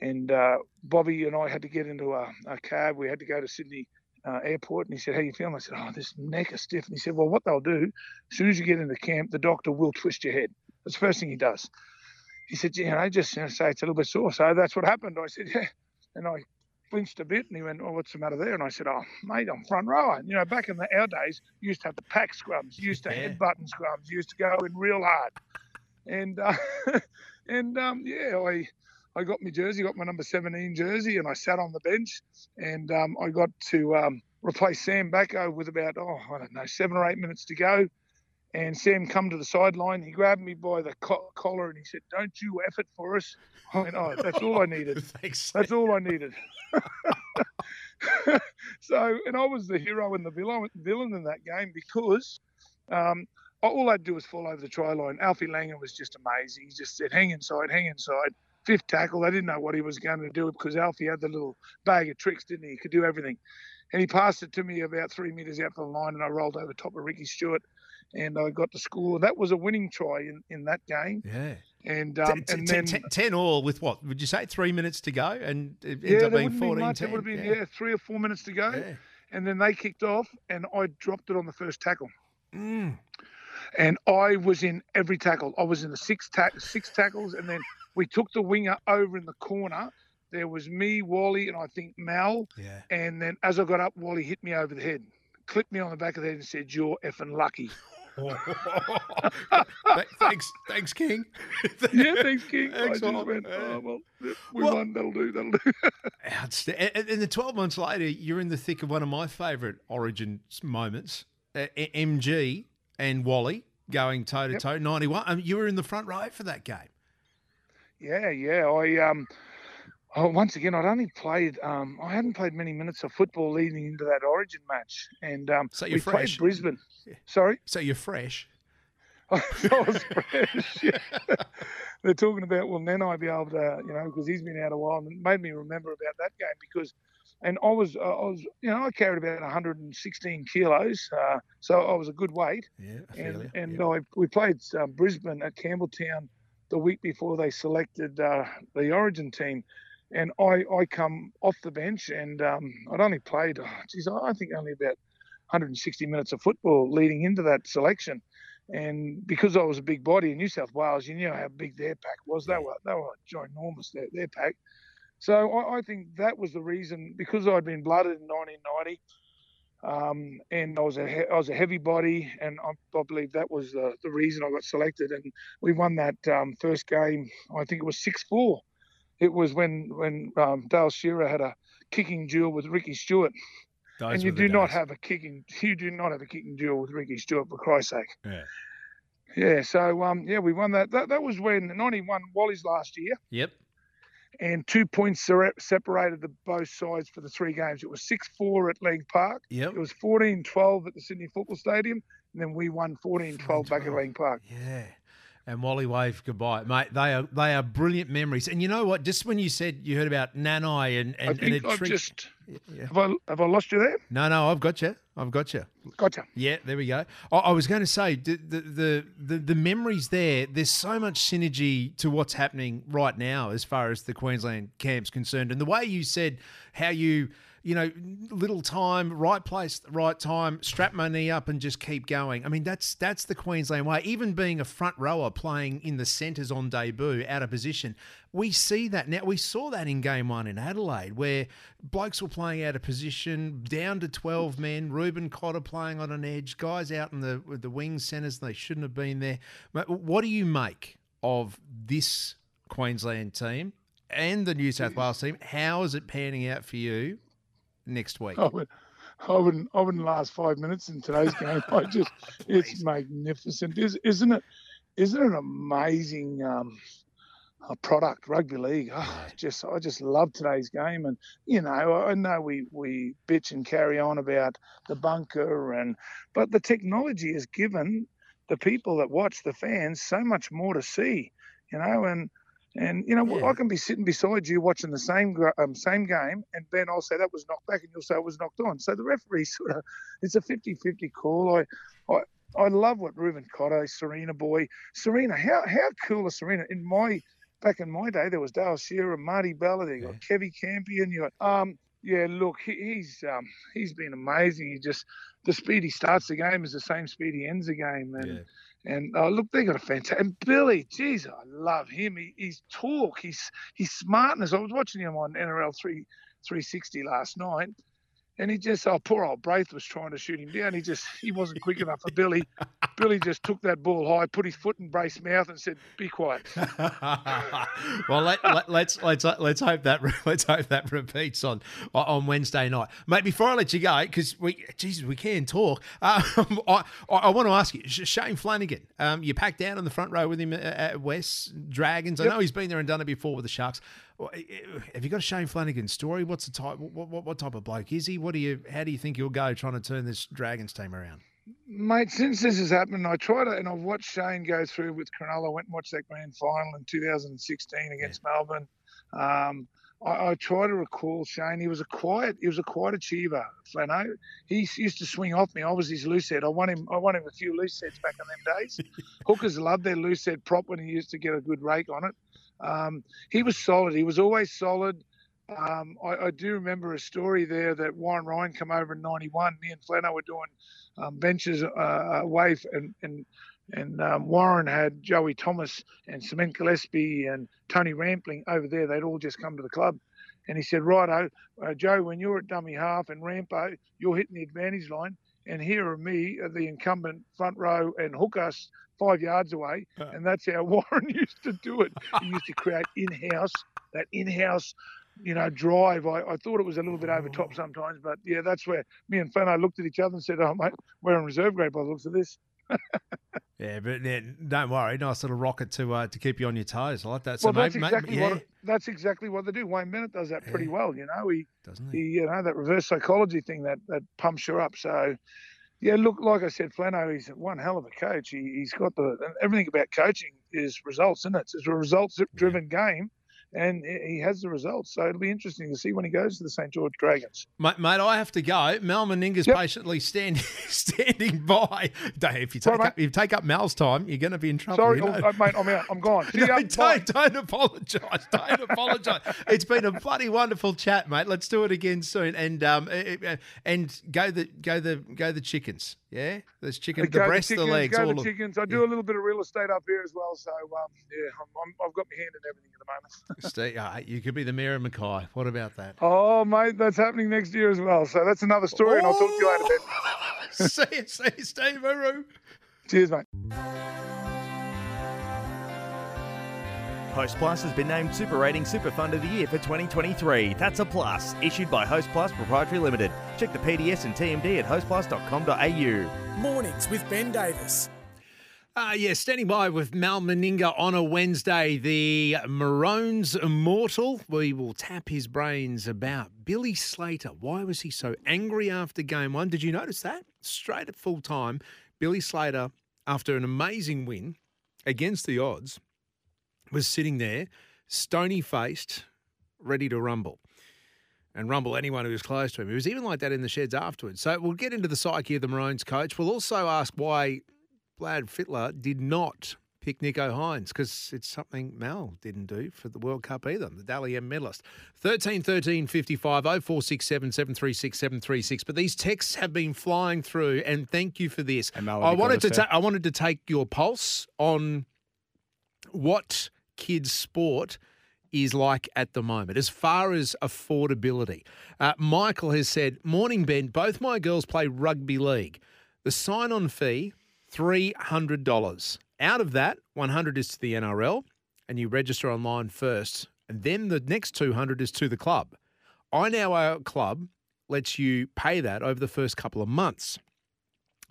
and uh, Bobby and I had to get into a, a cab. We had to go to Sydney uh, airport, and he said, "How you feeling?" I said, "Oh, this neck is stiff." And he said, "Well, what they'll do, as soon as you get into camp, the doctor will twist your head. That's the first thing he does." He said, You know, just you know, say it's a little bit sore." So that's what happened. I said, (laughs) "Yeah," and I flinched a bit and he went, Oh, what's the matter there? And I said, Oh, mate, I'm front rower. You know, back in the, our days, you used to have the pack scrums, used to yeah. button scrums, used to go in real hard. And, uh, (laughs) and um, yeah, I, I got my jersey, got my number 17 jersey, and I sat on the bench and um, I got to um, replace Sam Backo with about, oh, I don't know, seven or eight minutes to go. And Sam come to the sideline. He grabbed me by the co- collar and he said, "Don't you effort for us." I went, "Oh, that's all I needed. (laughs) Thanks. That's all I needed." (laughs) so, and I was the hero and the villain, villain in that game because um, all I'd do was fall over the try line. Alfie Langer was just amazing. He just said, "Hang inside, hang inside." Fifth tackle. They didn't know what he was going to do because Alfie had the little bag of tricks, didn't he? He could do everything. And he passed it to me about three metres out from the line, and I rolled over top of Ricky Stuart and I got to score. That was a winning try in, in that game. Yeah. And um, t- and then ten all with what would you say? Three minutes to go, and it ends yeah, up being 14 much. It would have been yeah. yeah. three or four minutes to go, yeah. and then they kicked off, and I dropped it on the first tackle. Mm. And I was in every tackle. I was in the six ta- six tackles, and then we took the winger over in the corner. There was me, Wally, and I think Mal. Yeah. And then as I got up, Wally hit me over the head, clipped me on the back of the head, and said, "You're effing lucky." (laughs) thanks, thanks, King. (laughs) yeah, thanks, King. Thanks, I just went, oh, well, we well, won. That'll do. That'll do. (laughs) outstanding. And the 12 months later, you're in the thick of one of my favourite Origin moments. Uh, MG and Wally going toe to toe. 91. Um, you were in the front row for that game. Yeah, yeah. I um, Oh, once again, I'd only played. Um, I hadn't played many minutes of football leading into that Origin match, and um, so we fresh. played Brisbane. Sorry. So you're fresh. (laughs) I was fresh. (laughs) Yeah. They're talking about will Nanai be able to, you know, because he's been out a while, and it made me remember about that game because, and I was, uh, I was, you know, I carried about 116 kilos, uh, so I was a good weight. Yeah, and and I we played um, Brisbane at Campbelltown the week before they selected uh, the Origin team and I, I come off the bench and um, I'd only played, oh, geez, I think only about 160 minutes of football leading into that selection. And because I was a big body in New South Wales, you knew how big their pack was. They were they were ginormous their, their pack. So I, I think that was the reason because I'd been blooded in 1990. Um, and I was a I was a heavy body, and I, I believe that was the, the reason I got selected. And we won that um, first game. I think it was six four it was when when um, Dale Shearer had a kicking duel with Ricky Stuart. Those and you do not have a kicking. You do not have a kicking duel with Ricky Stuart for Christ's sake. Yeah. Yeah. So um, yeah, we won that. That that was when '91 Wally's last year, Yep. and two points separated the both sides for the three games. It was six four at Lang Park. Yep. It was 14-12 at the Sydney Football Stadium, and then we won 14-12 back at 14-12. Lang Park. Yeah. And Wally waved goodbye, mate. They are they are brilliant memories. And you know what? Just when you said you heard about Nanai and and, I think and I've trick- just Yeah. have I have I lost you there? No, no, I've got you. I've got you. Gotcha. Yeah, there we go. I, I was going to say the, the the the the memories there. There's so much synergy to what's happening right now as far as the Queensland camp's concerned, and the way you said how you. You know, little time, right place, right time. Strap my knee up and just keep going. I mean, that's that's the Queensland way. Even being a front rower, playing in the centres on debut, out of position, we see that now. We saw that in game one in Adelaide, where blokes were playing out of position, down to twelve men. Reuben Cotter playing on an edge, guys out in the with the wing centres. They shouldn't have been there. What do you make of this Queensland team and the New South Wales team? How is it panning out for you next week? I, would, I wouldn't I wouldn't last five minutes in today's (laughs) game. I just it's magnificent, is isn't it? Isn't it an amazing um, a product, rugby league? Oh, I just I just love today's game, and you know I know we we bitch and carry on about the bunker, and but the technology has given the people that watch the fans so much more to see, you know, and. And you know, Yeah. I can be sitting beside you watching the same um, same game, and Ben, I'll say that was knocked back, and you'll say it was knocked on. So the referee (laughs) sort of, it's a 50-50 call. I, I, I love what Reuben Cotter, Sarina boy, Sarina. How how cool is Serena? In my back in my day, there was Dale Shearer, Marty Bella, you got Kevy Campion, you got um. Yeah, look, he, he's um, he's been amazing. He just the speed he starts the game is the same speed he ends the game, and and uh, look, they got a fantastic. And Billy, geez, I love him. He, he's talk, he's his smartness. I was watching him on NRL three three sixty last night, and he just oh poor old Braith was trying to shoot him down. He just he wasn't quick enough for Billy. (laughs) Billy just took that ball high, put his foot in Braith's mouth, and said, "Be quiet." (laughs) well, let, let, let's let's let's hope that (laughs) let's hope that repeats on on Wednesday night, mate. Before I let you go, because we Jesus we can talk. Um, I, I want to ask you, Shane Flanagan. Um, you packed down on the front row with him at- at West Dragons. I Yep. know he's been there and done it before with the Sharks. Well, eh, eh, Have you got a Shane Flanagan story? What's the type? What, what, what type of bloke is he? What do you? How do you think you'll go trying to turn this Dragons team around? Mate, since this has happened, I try to, and I've watched Shane go through with Cronulla. I went and watched that grand final in 2016 against Melbourne. Um, I, I try to recall Shane. He was a quiet, he was a quiet achiever. Flano. He used to swing off me. I was his loose head. I won him. I won him a few loose heads back in them days. (laughs) Hookers loved their loose head prop when he used to get a good rake on it. Um, he was solid. He was always solid. Um, I, I do remember a story there that Warren Ryan come over in '91. Me and Flano were doing um, benches uh, away, f- and and and um, Warren had Joey Thomas and Cement Gillespie and Tony Rampling over there. They'd all just come to the club, and he said, "Righto, uh, Joe, when you're at dummy half and Rampo, you're hitting the advantage line, and here are me, uh, the incumbent front row, and hook us." Five yards away, and that's how (laughs) Warren used to do it. (laughs) He used to create in-house that in-house you know, drive. I, I thought it was a little bit over top sometimes, but yeah, that's where me and Flano looked at each other and said, "Oh mate, we're in reserve grade by the looks of this." (laughs) Yeah, but yeah, don't worry. Nice little rocket to uh, to keep you on your toes. I like that. well, that's mate, mate, exactly yeah, what that's exactly what they do. Wayne Bennett does that pretty Yeah. well. You know, he, doesn't he he? you know that reverse psychology thing that that pumps you up. So. Yeah, look, like I said, Flano, he's one hell of a coach. He, he's got the everything about coaching is results, isn't it? It's a results-driven game, and he has the results. So it'll be interesting to see when he goes to the St George Dragons. Mate, mate, I have to go. Mal Meninga's Yep. patiently standing (laughs) standing by. Don't- If you take up, mate. if you take up Mal's time, you're going to be in trouble. Sorry, you know? oh, mate, I'm out. I'm gone. (laughs) No, ya. Don't, don't apologise. Don't apologise. (laughs) It's been a bloody wonderful chat, mate. Let's do it again soon. And um eh, eh, and go the go the go the chickens. Yeah, there's chicken, the breast, the, chickens, legs, all the of chickens. I do a little bit of real estate up here as well, so um, yeah, I'm, I'm, I've got my hand in everything at the moment. Steve, ah, you could be the mayor of Mackay. What about that? oh, mate, that's happening next year as well. So that's another story, and I'll talk to you later. Ben. (laughs) see you, see you, Steve. Hooroo. Cheers, mate. Hostplus has been named Super Rating Super Fund of the Year for 2023. That's a plus. Issued by Hostplus Proprietary Limited. Check the PDS and TMD at hostplus.com.au. Mornings with Ben Davis. Uh, yeah, standing by with Mal Meninga on a Wednesday, the Maroons immortal. We will tap his brains about Billy Slater. Why was he so angry after game one? Did you notice that? Straight at full time, Billy Slater, after an amazing win against the odds, was sitting there, stony faced, ready to rumble. And rumble anyone who was close to him. He was even like that in the sheds afterwards. So we'll get into the psyche of the Maroons coach. We'll also ask why Brad Fittler did not pick Nicho Hynes because it's something Mal didn't do for the World Cup either, the Dally M medalist. 13 13 55 0467 736 736. But these texts have been flying through, and thank you for this. I have you got wanted to ta- I wanted to take your pulse on what kids' sport is like at the moment as far as affordability. Uh, Michael has said, Morning, Ben. Both my girls play rugby league. The sign on fee, $300. Out of that, 100 is to the NRL, and you register online first. And then the next 200 is to the club. I Now Our Club lets you pay that over the first couple of months.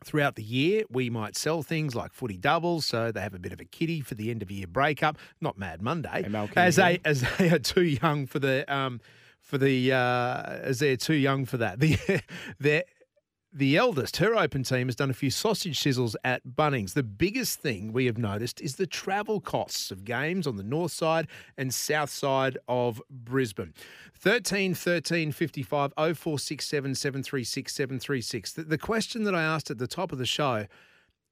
Throughout the year, we might sell things like footy doubles, so they have a bit of a kitty for the end of year breakup. Not Mad Monday, Hey, Mal, can you as they as they are too young for the um for the uh, as they're too young for that. (laughs) The the the eldest, her open team has done a few sausage sizzles at Bunnings. The biggest thing we have noticed is the travel costs of games on the north side and south side of Brisbane. 13 13 55 0467 736 736. The, the question that I asked at the top of the show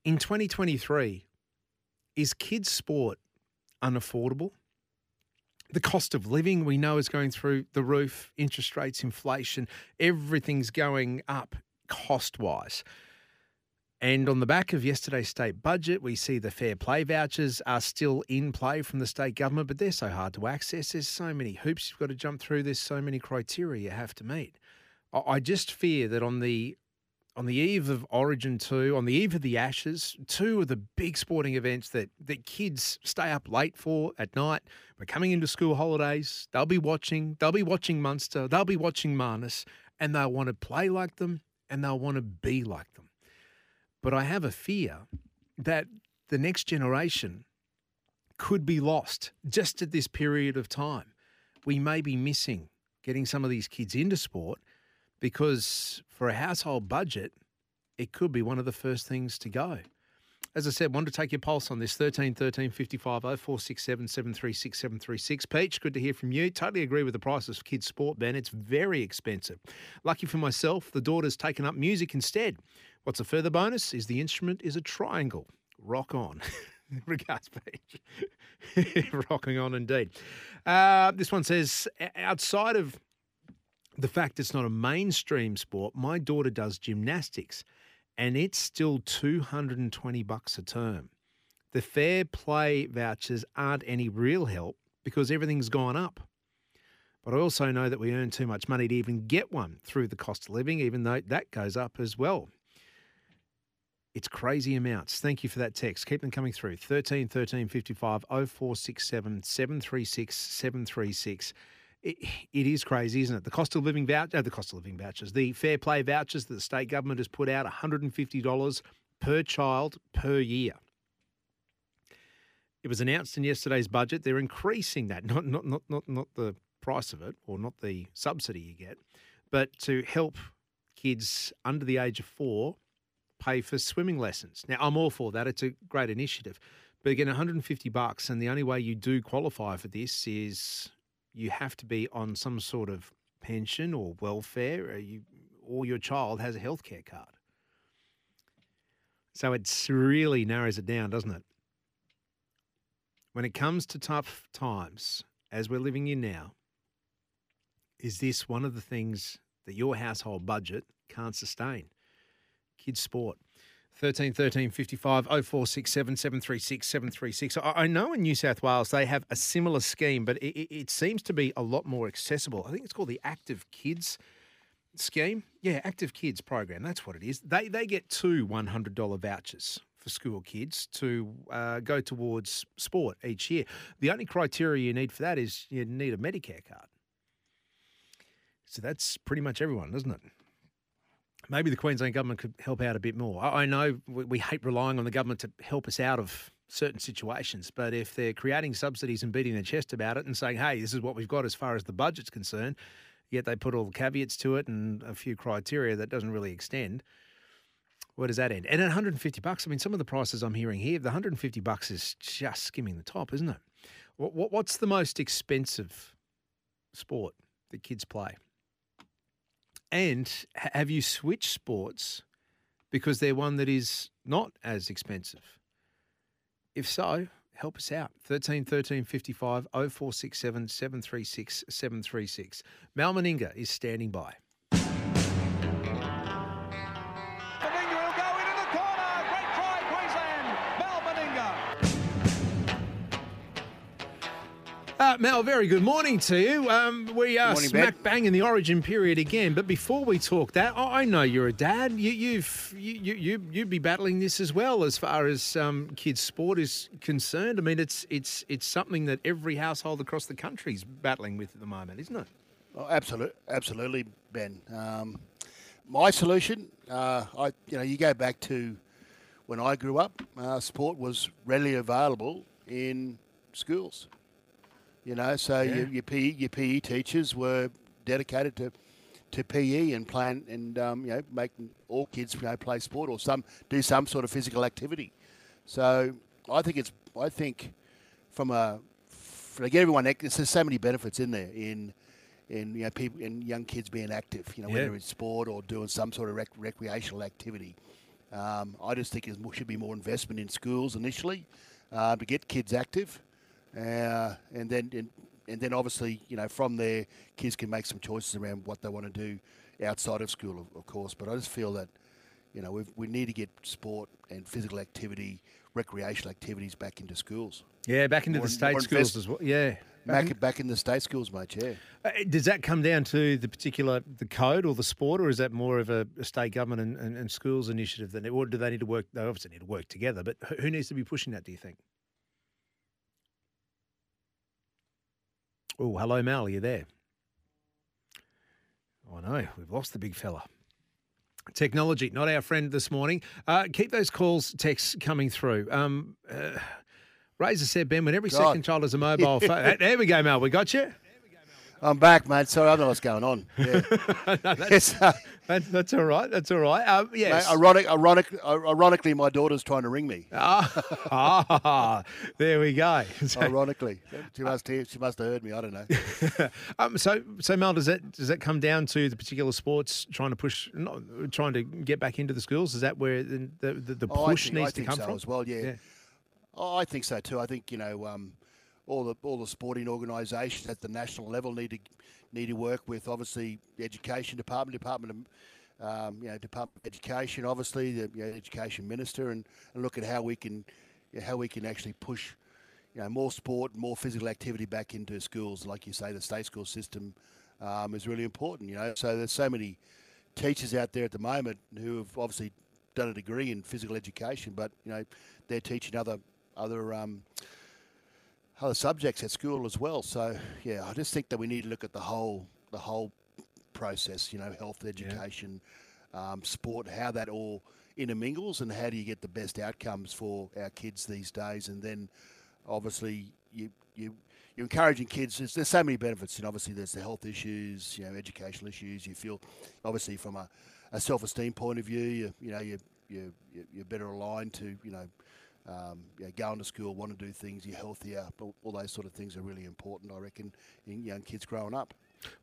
in 2023 is kids' sport unaffordable? The cost of living we know is going through the roof, interest rates, inflation, everything's going up cost wise. And on the back of yesterday's state budget, we see the fair play vouchers are still in play from the state government, but they're so hard to access. There's so many hoops you've got to jump through. There's so many criteria you have to meet. I- just fear that on the on the eve of Origin 2, on the eve of the Ashes, two of the big sporting events that, that kids stay up late for at night. We're coming into school holidays. They'll be watching. They'll be watching Munster. They'll be watching Marnus, and they'll want to play like them and they'll want to be like them. But I have a fear that the next generation could be lost just at this period of time. We may be missing getting some of these kids into sport because for a household budget, it could be one of the first things to go. As I said, wanted to take your pulse on this 13 13 55 0467 736 736. Peach, good to hear from you. Totally agree with the prices for kids' sport, Ben. It's very expensive. Lucky for myself, the daughter's taken up music instead. What's a further bonus is the instrument is a triangle. Rock on. (laughs) Regards, Peach. (laughs) Rocking on indeed. Uh, this one says outside of the fact it's not a mainstream sport, my daughter does gymnastics and it's still 220 bucks a term. The fair play vouchers aren't any real help because everything's gone up. But I also know that we earn too much money to even get one through the cost of living, even though that goes up as well. It's crazy amounts. Thank you for that text. Keep them coming through. 13 13 55 0467 736 736. It, (sighs) it is crazy, isn't it? The cost of living voucher, uh, the cost of living vouchers, the fair play vouchers that the state government has put out, $150 per child per year. It was announced in yesterday's budget. They're increasing that, not not not not not the price of it or not the subsidy you get, but to help kids under the age of four pay for swimming lessons. Now, I'm all for that. It's a great initiative. But again, 150 bucks, and the only way you do qualify for this is you have to be on some sort of pension or welfare, or, you, or your child has a healthcare card. So it really narrows it down, doesn't it? When it comes to tough times, as we're living in now, is this one of the things that your household budget can't sustain? Kids sport. 13 13 55 0467 736 736. I know in New South Wales they have a similar scheme, but it, it- seems to be a lot more accessible. I think it's called the Active Kids scheme. Yeah, Active Kids program. That's what it is. They they get two $100 vouchers for school kids to uh, go towards sport each year. The only criteria you need for that is you need a Medicare card. So that's pretty much everyone, doesn't it? Maybe the Queensland government could help out a bit more. I I know we we hate relying on the government to help us out of certain situations, but if they're creating subsidies and beating their chest about it and saying, hey, this is what we've got as far as the budget's concerned, yet they put all the caveats to it and a few criteria that doesn't really extend, where does that end? And at 150 bucks, I mean, some of the prices I'm hearing here, the 150 bucks is just skimming the top, isn't it? What, what, what's the most expensive sport that kids play? And have you switched sports because they're one that is not as expensive? If so, help us out. 13 13 55 0467 736 736. Mal Meninga is standing by. Uh, Mal, very good morning to you. Um, we are Morning, smack bang in the origin period again. But before we talk that, I I know you're a dad. You, you've you, you you you'd be battling this as well as far as um, kids' sport is concerned. I mean, it's it's it's something that every household across the country is battling with at the moment, isn't it? Oh, absolutely, absolutely, Ben. Um, my solution, uh, I you know, you go back to when I grew up. Uh, sport was readily available in schools. You know, so Yeah. your, your PE your PE teachers were dedicated to to PE and playing and um, you know making all kids you know play sport or some do some sort of physical activity. So I think it's I think from a for, to get everyone there's so many benefits in there in in you know people in young kids being active. You know Yeah. whether it's sport or doing some sort of rec- recreational activity. Um, I just think there should be more investment in schools initially uh, to get kids active, uh, and then and, and then obviously you know from there kids can make some choices around what they want to do outside of school, of, of course. But I just feel that you know we've, we need to get sport and physical activity, recreational activities back into schools. Yeah, back into More- the state schools as well. Yeah. Back, back in the state schools, mate. Yeah. Uh, Does that come down to the particular the code or the sport, or is that more of a, a state government and, and, and schools initiative? Then, or do they need to work? They obviously need to work together. But who needs to be pushing that? Do you think? Oh, hello, Mal. Are you there? Oh know. we've lost the big fella. Technology, not our friend this morning. Uh, keep those calls, texts coming through. Um, uh, Razor said, Ben, when every God. second child has a (laughs) mobile phone. There we go, Mal. We got you. I'm back, mate. Sorry, I don't know what's going on. (laughs) Yeah. No, that's, Yes, uh, that- that's all right. That's all right. Um, yes. mate, ironic, ironic, ironically, my daughter's trying to ring me. ah, (laughs) ah, there we go. (laughs) So, Ironically, she must hear, she must have heard me. I don't know. um, so, so Mal, does that does that come down to the particular sports trying to push, not, trying to get back into the schools? Is that where the the, the, Oh, push think- needs to come so from as well. Yeah. Yeah. Oh, I think so too. I think you know um, all the all the sporting organisations at the national level need to need to work with obviously the education department, department of um, you know department of education, obviously the you know, education minister, and, and look at how we can you know, how we can actually push you know more sport, more physical activity back into schools. Like you say, the state school system um, is really important. You know, so there's so many teachers out there at the moment who have obviously done a degree in physical education, but you know they're teaching other other um, other subjects at school as well. So yeah, I just think that we need to look at the whole the whole process. You know, health, education, um, sport, how that all intermingles, and how do you get the best outcomes for our kids these days? And then obviously you you. You're encouraging kids. There's, there's so many benefits, and obviously there's the health issues, you know, educational issues. You feel, obviously, from a, a self-esteem point of view, you you know you you- you're better aligned to you know um, you know, going to school, want to do things, you're healthier, but all those sort of things are really important, I reckon, in young kids growing up.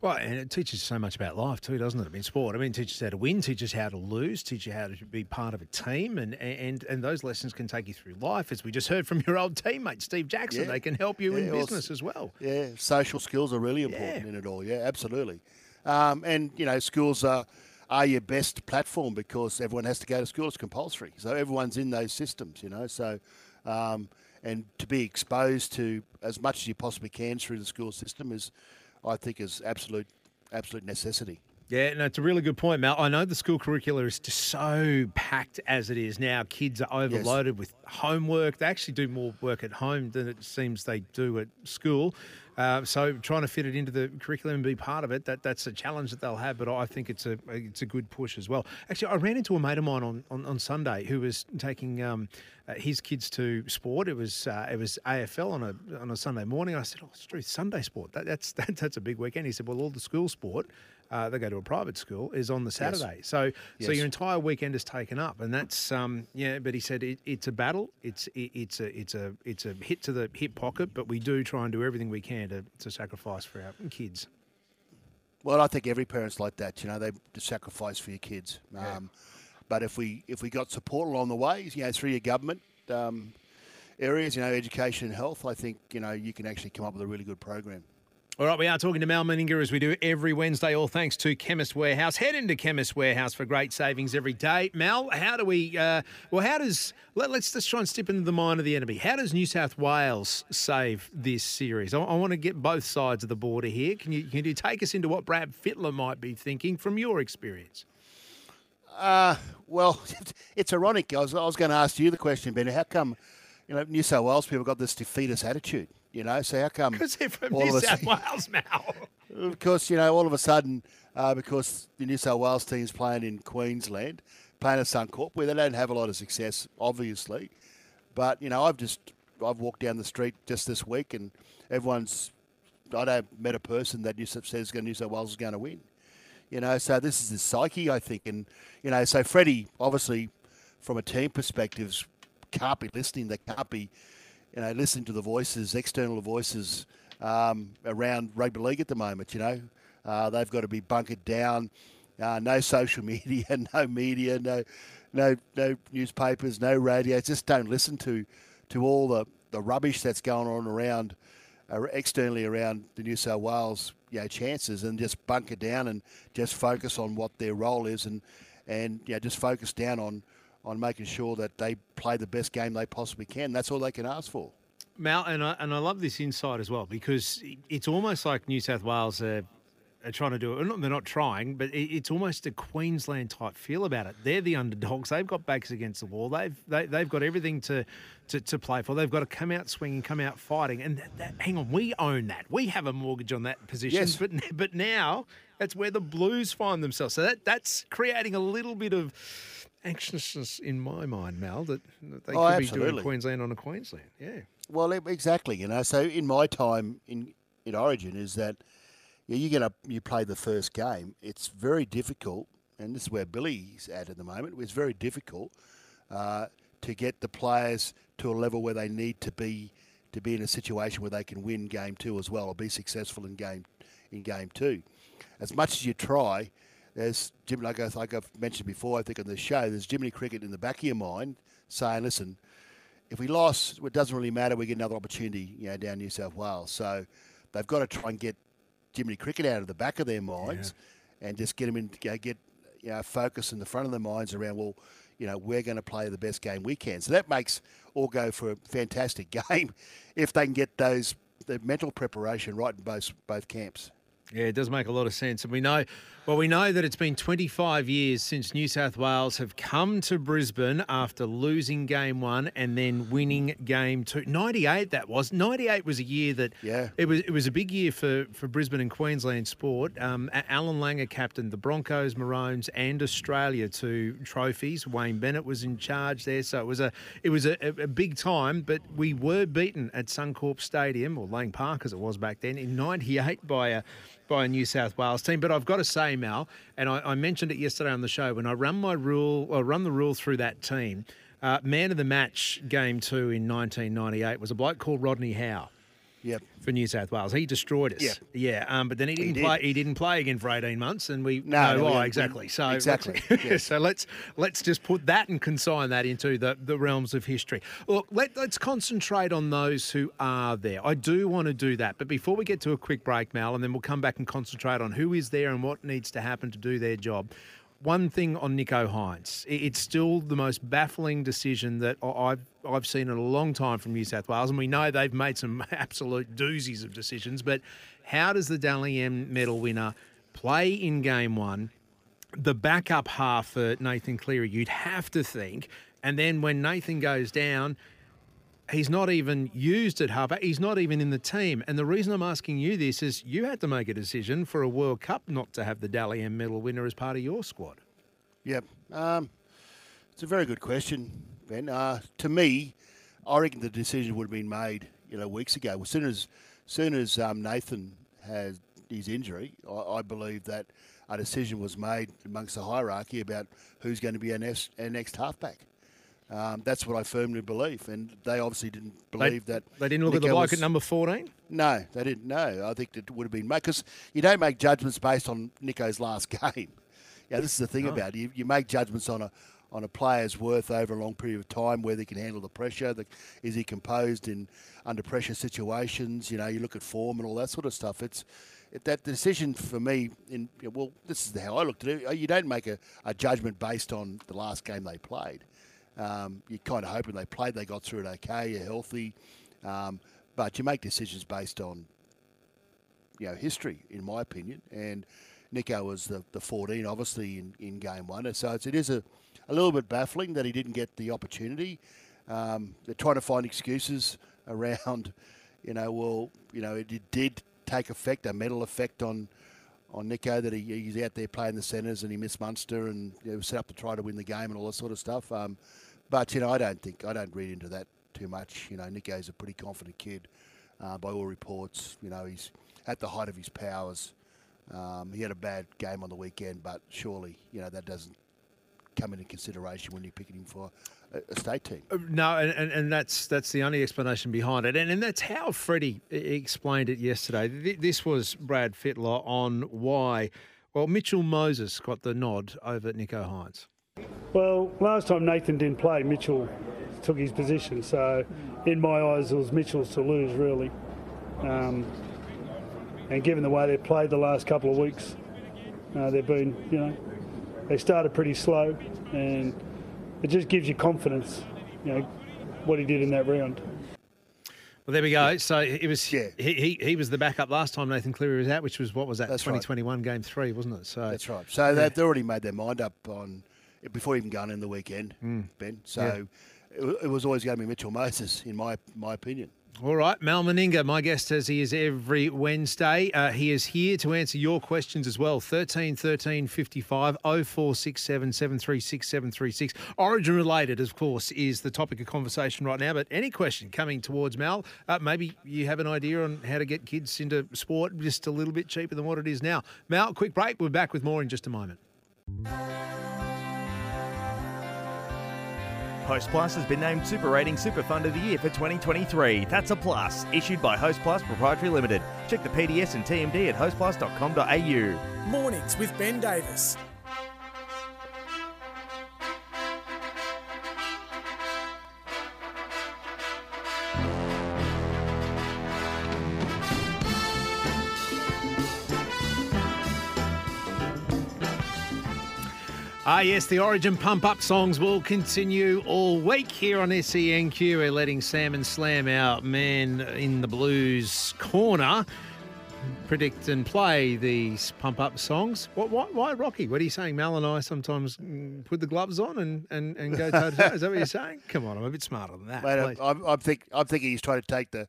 Well, and it teaches so much about life too, doesn't it? I mean, sport. I mean, it teaches how to win, teaches how to lose, teaches you how to be part of a team, and and and those lessons can take you through life. As we just heard from your old teammate Steve Jackson, Yeah. they can help you in Yeah, well, business as well. Yeah, social skills are really important in it all. Yeah, absolutely. Um, and you know, schools are are your best platform because everyone has to go to school. It's compulsory, so everyone's in those systems. You know, so um, and to be exposed to as much as you possibly can through the school system is, I think, is absolute absolute necessity. Yeah, no, it's a really good point, Mal. I know the school curricula is just so packed as it is now. Kids are overloaded with homework. They actually do more work at home than it seems they do at school. Uh, so trying to fit it into the curriculum and be part of it, that, that's a challenge that they'll have. But I think it's a it's a good push as well. Actually, I ran into a mate of mine on, on, on Sunday who was taking um, uh, his kids to sport. It was uh, it was AFL on a on a Sunday morning. I said, "Oh, Struth, Sunday sport. That, that's (laughs) that, that's a big weekend." He said, "Well, all the school sport." Uh, they go to a private school is on the Saturday, so so Yes. your entire weekend is taken up, and that's um, yeah. But he said it, it's a battle. It's it, it's a it's a it's a hit to the hip pocket, but we do try and do everything we can to, to sacrifice for our kids. Well, I think every parent's like that. You know, they sacrifice for your kids. Um, but if we if we got support along the way, you know, through your government um, areas, you know, education and health, I think you know you can actually come up with a really good program. All right, we are talking to Mal Meninga as we do every Wednesday, all thanks to Chemist Warehouse. Head into Chemist Warehouse for great savings every day. Mal, how do we, uh, well, how does, let, us just try and step into the mind of the enemy. How does New South Wales save this series? I, I want to get both sides of the border here. Can you, can you take us into what Brad Fittler might be thinking from your experience? Uh, well, (laughs) it's ironic. I was, I was going to ask you the question, Ben. How come, you know, New South Wales people got this defeatist attitude? You know, so how come? Because they're from New South (laughs) Wales. Of course, you know, all of a sudden, uh, because the New South Wales team's playing in Queensland, playing at Suncorp, where they don't have a lot of success, obviously. But you know, I've just I've walked down the street just this week, and everyone's I don't met a person that New South says going New South Wales is going to win. You know, so this is the psyche, I think, and you know, so Freddie obviously, from a team perspective, can't be listening. They can't be, you know, listening to the voices, external voices um, around rugby league at the moment. You know, uh, they've got to be bunkered down. Uh, no social (laughs) media, no media, no, no, no newspapers, no radio. Just don't listen to, to all the, the rubbish that's going on around, uh, externally around the New South Wales, you know, chances, and just bunker down and just focus on what their role is, and and you know, just focus down on on making sure that they play the best game they possibly can. That's all they can ask for. Mal, and I, and I love this insight as well because it's almost like New South Wales are, are trying to do it. They're not trying, but it's almost a Queensland type feel about it. They're the underdogs. They've got backs against the wall. They've they, they've got everything to, to to play for. They've got to come out swinging, come out fighting. And that, that, hang on, we own that. We have a mortgage on that position. Yes. But but now that's where the Blues find themselves. So that that's creating a little bit of anxiousness in my mind, Mal, that, they Oh, could be doing. Queensland on a Queensland. Yeah. Well, exactly. You know, so in my time in in Origin is that you, know, you get up, you play the first game. It's very difficult, and this is where Billy's at at the moment. It's very difficult uh, to get the players to a level where they need to be to be in a situation where they can win game two as well, or be successful in game in game two. As much as you try, there's Jim, like, I, like I've mentioned before, I think on the show, there's Jiminy Cricket in the back of your mind saying, "Listen, if we lost, it doesn't really matter. We get another opportunity, you know, down New South Wales. So they've got to try and get Jiminy Cricket out of the back of their minds and just get them in, you know, get you know, focus in the front of their minds around, well, you know, we're going to play the best game we can. So that makes all go for a fantastic (laughs) game if they can get those the mental preparation right in both both camps. Yeah, it does make a lot of sense. And we know, well, we know that it's been 25 years since New South Wales have come to Brisbane after losing game one and then winning game two. 98, that was. 98 was a year that Yeah. it was it was a big year for, for Brisbane and Queensland sport. Um, Allan Langer captained the Broncos, Maroons, and Australia to trophies. Wayne Bennett was in charge there, so it was a it was a, a, big time. But we were beaten at Suncorp Stadium, or Lang Park as it was back then, in '98 by a by a New South Wales team. But I've got to say, Mal, and I, I mentioned it yesterday on the show when I run my rule, or run the rule through that team. Uh, man of the match game two in 1998 was a bloke called Rodney Howe Yep. for New South Wales. He destroyed us. Yeah. yeah. Um, but then he didn't did. play. He didn't play again for eighteen months, and we No, know no, why exactly. So exactly, (laughs) let's- yes. so let's let's just put that and consign that into the, the realms of history. Look, let, let's concentrate on those who are there. I do want to do that, but before we get to a quick break, Mal, and then we'll come back and concentrate on who is there and what needs to happen to do their job. One thing on Nicho Hynes, it's still the most baffling decision that I've I've seen in a long time from New South Wales, and we know they've made some (laughs) absolute doozies of decisions. But how does the Dally M medal winner play in game one, the backup half for Nathan Cleary, you'd have to think. And then when Nathan goes down, he's not even used at halfback. He's not even in the team. And the reason I'm asking you this is you had to make a decision for a World Cup not to have the Dally M medal winner as part of your squad. Yep. Um, it's a very good question, Ben. Uh, to me, I reckon the decision would have been made, you know, weeks ago. As soon as, soon as um, Nathan had his injury, I, I believe that a decision was made amongst the hierarchy about who's going to be our next, our next halfback. Um, that's what I firmly believe, and they obviously didn't believe they, that. They didn't look at the bloke was- at number 14? No, they didn't. No, I think it would have been because you don't make judgments based on Nicho's last (laughs) game. Yeah, this is the thing Oh. about it. You, you make judgments on a on a player's worth over a long period of time, whether he can handle the pressure, the, is he composed in under pressure situations. You know, you look at form and all that sort of stuff. It's it, that decision for me. In well, this is how I looked at it. You don't make a, a judgment based on the last game they played. Um, you're kind of hoping they played, they got through it okay, you're healthy, um, but you make decisions based on you know history, in my opinion. And Nicho was the, the 14, obviously in, in game one, so it's, it is a, a little bit baffling that he didn't get the opportunity. Um, they're trying to find excuses around, (laughs) you know, well, you know, it, did take effect, a mental effect on on Nicho that he, he's out there playing the centres and he missed Munster and you know, set up to try to win the game and all that sort of stuff. Um, but you know, I don't think I don't read into that too much. You know, Nicho's a pretty confident kid uh, by all reports. You know, he's at the height of his powers. Um, he had a bad game on the weekend, but surely you know that doesn't come into consideration when you're picking him for a, state team. Uh, No, and, and, that's that's the only explanation behind it, and, and that's how Freddie explained it yesterday. This was Brad Fittler on why. Well, Mitchell Moses got the nod over Nicho Hynes. Well, last time Nathan didn't play, Mitchell took his position. So, in my eyes, it was Mitchell's to lose, really. Um, and given the way they've played the last couple of weeks, uh, they've been, you know, they started pretty slow, and it just gives you confidence, you know, what he did in that round. Well, there we go. So it was he, he he was the backup last time Nathan Cleary was out, which was what was that That's right. 2021 game three, wasn't it? So That's right. So they've already made their mind up on before even going in the weekend, Mm. Ben. So it, it was always going to be Mitchell Moses, in my my opinion. All right, Mal Meninga, my guest as he is every Wednesday. Uh, he is here to answer your questions as well. 13 13 55 0467 736 736. Origin related, of course, is the topic of conversation right now. But any question coming towards Mal, uh, maybe you have an idea on how to get kids into sport just a little bit cheaper than what it is now. Mal, quick break. We're back with more in just a moment. Hostplus has been named Super Rating Super Fund of the Year for 2023. That's a plus. Issued by Hostplus Proprietary Limited. Check the PDS and TMD at hostplus.com.au. Mornings with Ben Davis. Ah, yes, the Origin pump up songs will continue all week here on SENQ. We're letting Sam and Slam, our man in the blues corner, predict and play these pump up songs. What, why, why Rocky? What are you saying? Mal and I sometimes mm, put the gloves on and, and, and go toe to toe. Is that what you're saying? Come on, I'm a bit smarter than that. Mate, please. I'm, I'm, think, I'm thinking he's trying to take the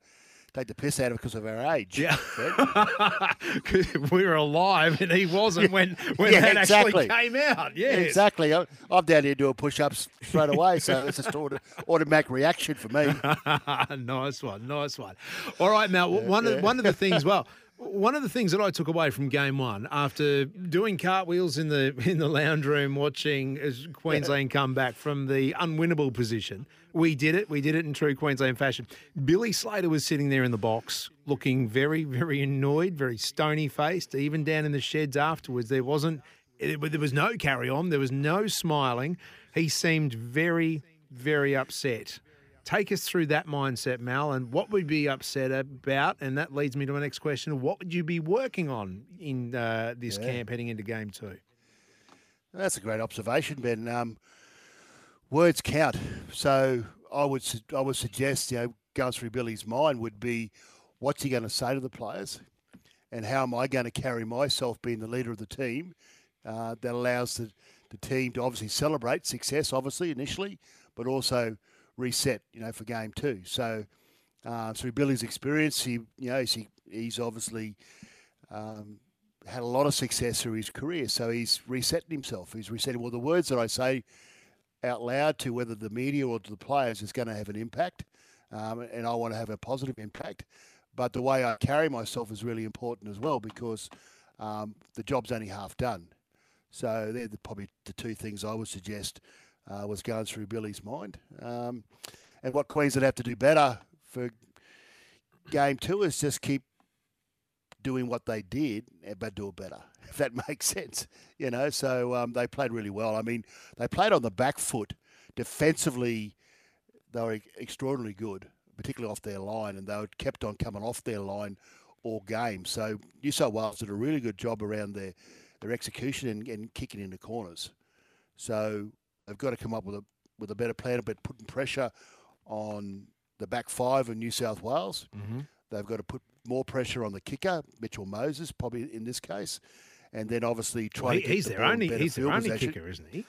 take the piss out of it because of our age. Yeah. (laughs) We were alive and he wasn't when, when Yeah, that exactly. actually came out. Yes. Exactly. I'm I'm down here doing push-ups straight away, so it's just auto, automatic reaction for me. (laughs) nice one, nice one. All right, Mal. one of yeah. one of the (laughs) things, well, one of the things that I took away from game one after doing cartwheels in the in the lounge room, watching as Queensland come back from the unwinnable position, we did it. We did it in true Queensland fashion. Billy Slater was sitting there in the box, looking very, very annoyed, very stony faced. Even down in the sheds afterwards, there wasn't. It, there was no carry on. There was no smiling. He seemed very, very upset. Take us through that mindset, Mal, and what would be upset about? And that leads me to my next question. What would you be working on in uh, this Yeah. camp heading into game two? That's a great observation, Ben. Um, words count. So I would I would suggest you know going through Billy's mind would be what's he going to say to the players, and how am I going to carry myself being the leader of the team uh, that allows the, the team to obviously celebrate success, obviously initially, but also reset, you know, for game two. So uh, through Billy's experience, he, you know, he, he's obviously um, had a lot of success through his career. So he's resetting himself. He's resetting. Well, the words that I say out loud to whether the media or to the players is going to have an impact, um, and I want to have a positive impact. But the way I carry myself is really important as well because um, the job's only half done. So they're the, probably the two things I would suggest uh, was going through Billy's mind. Um, and what Queensland have to do better for game two is just keep doing what they did, eh, but do it better, (laughs) if that (laughs) makes sense. You know, so um, they played really well. I mean, they played on the back foot. Defensively, they were extraordinarily good, particularly off their line, and they kept on coming off their line all game. So New South Wales did a really good job around their, their execution and, and kicking into corners. So they've got to come up with a with a better plan about putting pressure on the back five of New South Wales. Mm-hmm. They've got to put more pressure on the kicker, Mitchell Moses, probably in this case, and then obviously try Well, to get he's the their ball only better he's their only possession. kicker, isn't he?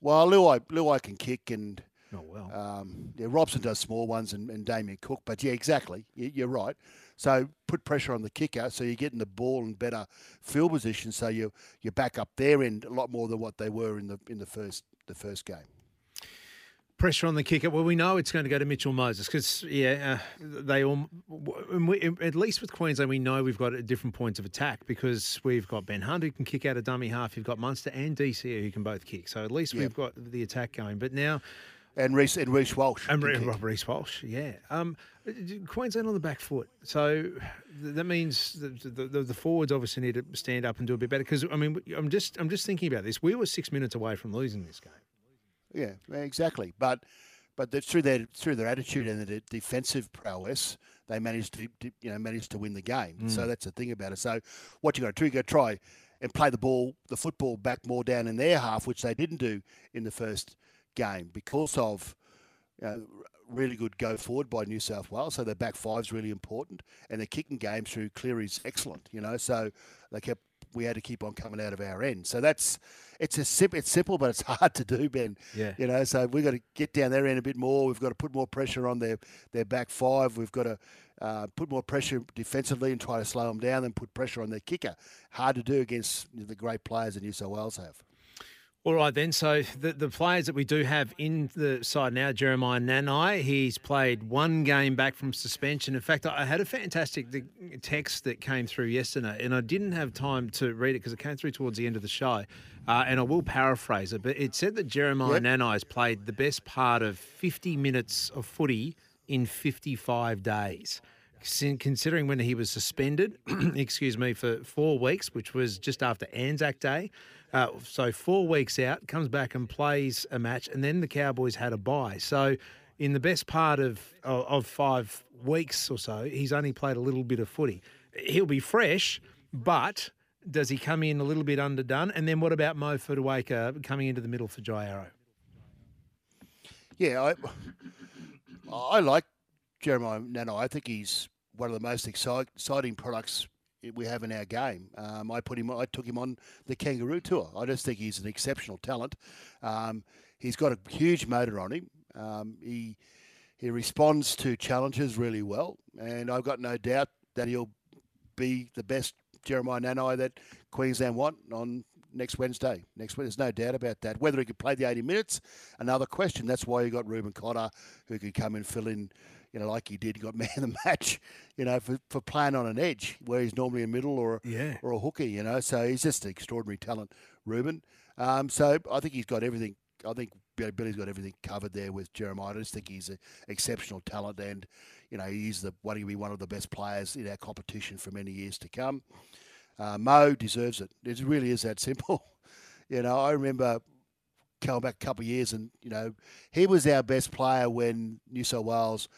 Well, Luai, Luai can kick, and oh well. Um, yeah, Robson does small ones, and, and Damien Cook. But yeah, exactly, you, you're right. So put pressure on the kicker, so you're getting the ball in better field position, so you you're back up their end a lot more than what they were in the in the first the first game. Pressure on the kicker. Well, we know it's going to go to Mitchell Moses because, yeah, uh, they all. and we- At least with Queensland, we know we've got different points of attack because we've got Ben Hunt who can kick out a dummy half. You've got Munster and DC who can both kick. So at least Yeah. we've got the attack going. But now, And Reece and Reece Walsh and Re- Rob Reece Walsh, yeah. Um, Queensland on the back foot. So th- that means the, the, the, the forwards obviously need to stand up and do a bit better. Because I mean, I'm just I'm just thinking about this. We were six minutes away from losing this game. Yeah, exactly. But but the, through their through their attitude and their defensive prowess, they managed to, to you know managed to win the game. So Mm. that's the thing about it. So what you got to do, you got to try and play the ball, the football back more down in their half, which they didn't do in the first game because of you know, really good go forward by New South Wales. So their back five's really important, and their kicking game through Cleary's excellent. You know, so they kept we had to keep on coming out of our end. So that's it's a sim- it's simple, but it's (laughs) hard to do, Ben. Yeah. You know, so we've got to get down their end a bit more. We've got to put more pressure on their their back five. We've got to uh, put more pressure defensively and try to slow them down, and put pressure on their kicker. Hard to do against the great players that New South Wales have. All right, then. So the, the players that we do have in the side now, Jeremiah Nanai, he's played one game back from suspension. In fact, I had a fantastic text that came through yesterday, and I didn't have time to read it because it came through towards the end of the show. Uh, and I will paraphrase it, but it said that Jeremiah Yep. Nanai has played the best part of 50 minutes of footy in 55 days. Considering when he was suspended, (clears throat) excuse me, for four weeks, which was just after Anzac Day. Uh, so four weeks out, comes back and plays a match, and then the Cowboys had a bye. So in the best part of of, five weeks or so, he's only played a little bit of footy. He'll be fresh, but does he come in a little bit underdone? And then what about Mo Fotuaika coming into the middle for Dry Arrow? Yeah, I, I like Jeremiah Nanai. I think he's one of the most exciting products we have in our game. Um, I put him, I took him on the Kangaroo Tour. I just think he's an exceptional talent. Um, he's got a huge motor on him. Um, he he responds to challenges really well, and I've got no doubt that he'll be the best Jeremiah Nanai that Queensland want on next Wednesday. Next Wednesday, there's no doubt about that. Whether he could play the 80 minutes, another question. That's why you got Reuben Cotter, who could come and fill in, you know, like he did. He got (laughs) man of the match, you know, for, for playing on an edge where he's normally a middle or Yeah. or a hooker, you know. So he's just an extraordinary talent, Reuben. Um, so I think he's got everything. I think Billy- Billy's got everything covered there with Jeremiah. I just think he's an exceptional talent, and you know he's the one to be one of the best players in our competition for many years to come. Uh, Mo deserves it. It really is that (laughs) simple. You know, I remember going back a couple of years, and you know he was our best player when New South Wales,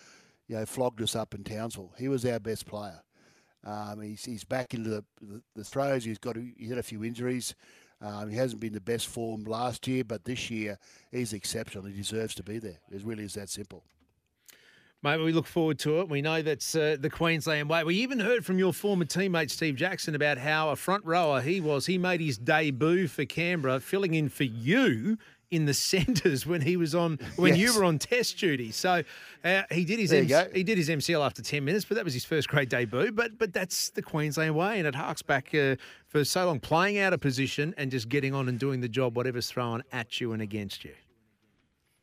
you know, flogged us up in Townsville. He was our best player. Um, he's, he's back into the, the, the throws. He's got a, he's had a few injuries. Um, he hasn't been the best form last year, but this year he's exceptional. He deserves to be there. It really is that simple. Mate, we look forward to it. We know that's uh, the Queensland way. We even heard from your former teammate, Steve Jackson, about how a front rower he was. He made his debut for Canberra, filling in for you in the (laughs) centres when he was on when you were on test duty. So uh, he did his MC he did his MCL after ten minutes, but that was his first grade debut. But but that's the Queensland way, and it harks back uh, for so long playing out of position and just getting on and doing the job, whatever's thrown at you and against you.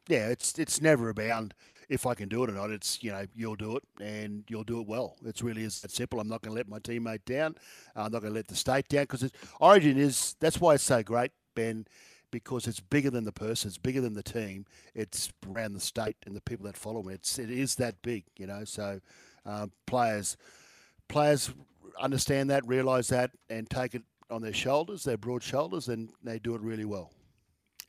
Yeah, it's it's never about if I can do it or not. It's you know you'll do it and you'll do it well. It's really is that simple. I'm not going to let my teammate down. I'm not going to let the state down because Origin is that's why it's so great, Ben, because it's bigger than the person, it's bigger than the team. It's around the state and the people that follow it. It's it is that big, you know. So uh, players players understand that, realise that, and take it on their shoulders, their broad shoulders, and they do it really well.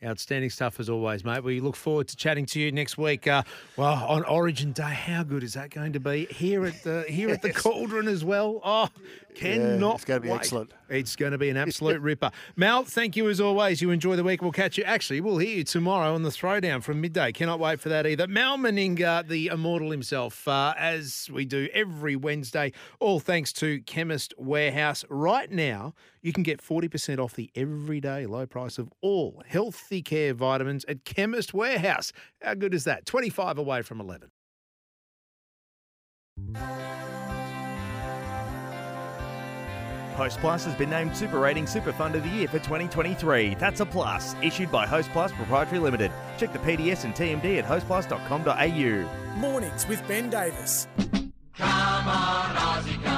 Outstanding stuff as always, mate. We look forward to chatting to you next week. Uh, well, on Origin Day, how good is that going to be here at the here at the (laughs) Cauldron as well? Oh, cannot. it's gonna be wait. excellent. It's going to be an absolute (laughs) ripper. Mal, thank you as always. You enjoy the week. We'll catch you. Actually, we'll hear you tomorrow on the throwdown from midday. Cannot wait for that either. Mal Meninga, the immortal himself, uh, as we do every Wednesday. All thanks to Chemist Warehouse. Right now, you can get 40% off the everyday low price of all healthy care vitamins at Chemist Warehouse. How good is that? 25 away from 11. Hostplus has been named Super Rating Super Fund of the Year for 2023. That's a plus. Issued by Hostplus Proprietary Limited. Check the PDS and TMD at hostplus.com.au. Mornings with Ben Davis. Come on, Aussie, come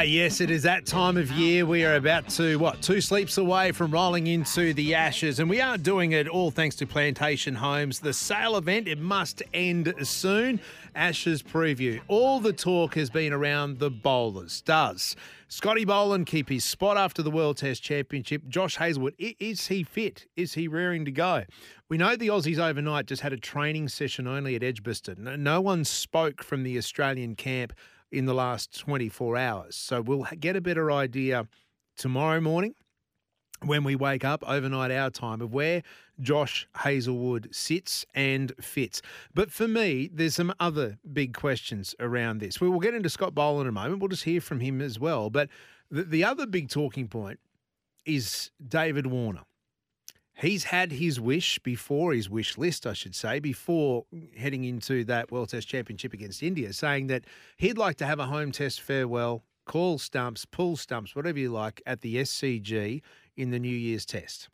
Ah, yes, it is that time of year. We are about to, what, two sleeps away from rolling into the ashes. And we are doing it all thanks to Plantation Homes. The sale event, it must end soon. Ashes preview. All the talk has been around the bowlers. Does Scotty Boland keep his spot after the World Test Championship? Josh Hazlewood, is he fit? Is he rearing to go? We know the Aussies overnight just had a training session only at Edgbaston. No- No one spoke from the Australian camp in the last 24 hours. So we'll get a better idea tomorrow morning when we wake up overnight our time of where Josh Hazlewood sits and fits. But for me, there's some other big questions around this. We will get into Scott Boland in a moment. We'll just hear from him as well. But the, the other big talking point is David Warner. He's had his wish before, his wish list, I should say, before heading into that World Test Championship against India, saying that he'd like to have a home test farewell, call stumps, pull stumps, whatever you like, at the SCG in the New Year's Test.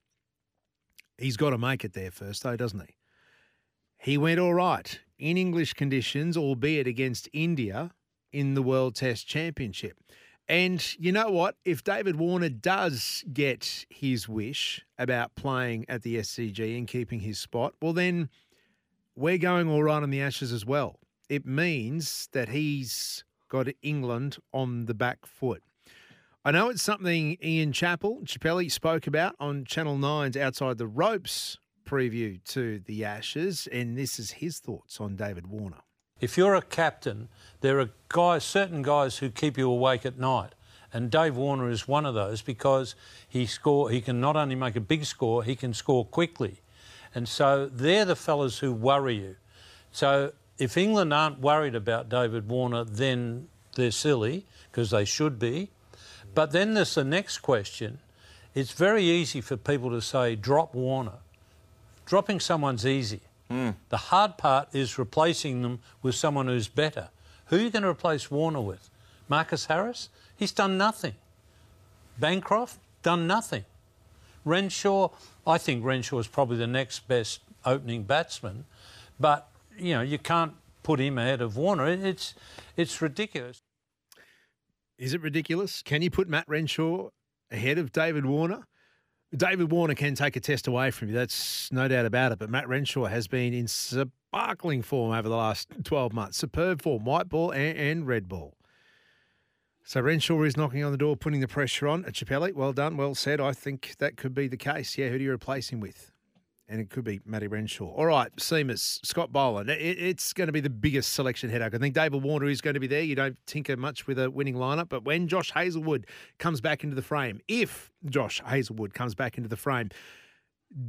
He's got to make it there first, though, doesn't he? He went all right in English conditions, albeit against India in the World Test Championship. And you know what? If David Warner does get his wish about playing at the SCG and keeping his spot, well, then we're going all right on the Ashes as well. It means that he's got England on the back foot. I know it's something Ian Chappell, Chappelli spoke about on Channel 9's Outside the Ropes preview to the Ashes, and this is his thoughts on David Warner. If you're a captain, there are guys, certain guys who keep you awake at night, and Dave Warner is one of those because he score. He can not only make a big score, he can score quickly, and so they're the fellas who worry you. So if England aren't worried about David Warner, then they're silly because they should be. But then there's the next question. It's very easy for people to say drop Warner. Dropping someone's easy. Hmm. The hard part is replacing them with someone who's better. Who are you going to replace Warner with? Marcus Harris? He's done nothing. Bancroft? Done nothing. Renshaw? I think Renshaw is probably the next best opening batsman, but you know you can't put him ahead of Warner. It's it's ridiculous. Is it ridiculous? Can you put Matt Renshaw ahead of David Warner? David Warner can take a test away from you. That's no doubt about it. But Matt Renshaw has been in sparkling form over the last 12 months. Superb form, white ball and, and red ball. So Renshaw is knocking on the door, putting the pressure on. At Chappelli, well done, well said. I think that could be the case. Yeah, who do you replace him with? And it could be Matty Renshaw. All right, Seamers, Scott Boland. It, it's going to be the biggest selection headache. I think David Warner is going to be there. You don't tinker much with a winning lineup, but when Josh Hazlewood comes back into the frame, if Josh Hazlewood comes back into the frame,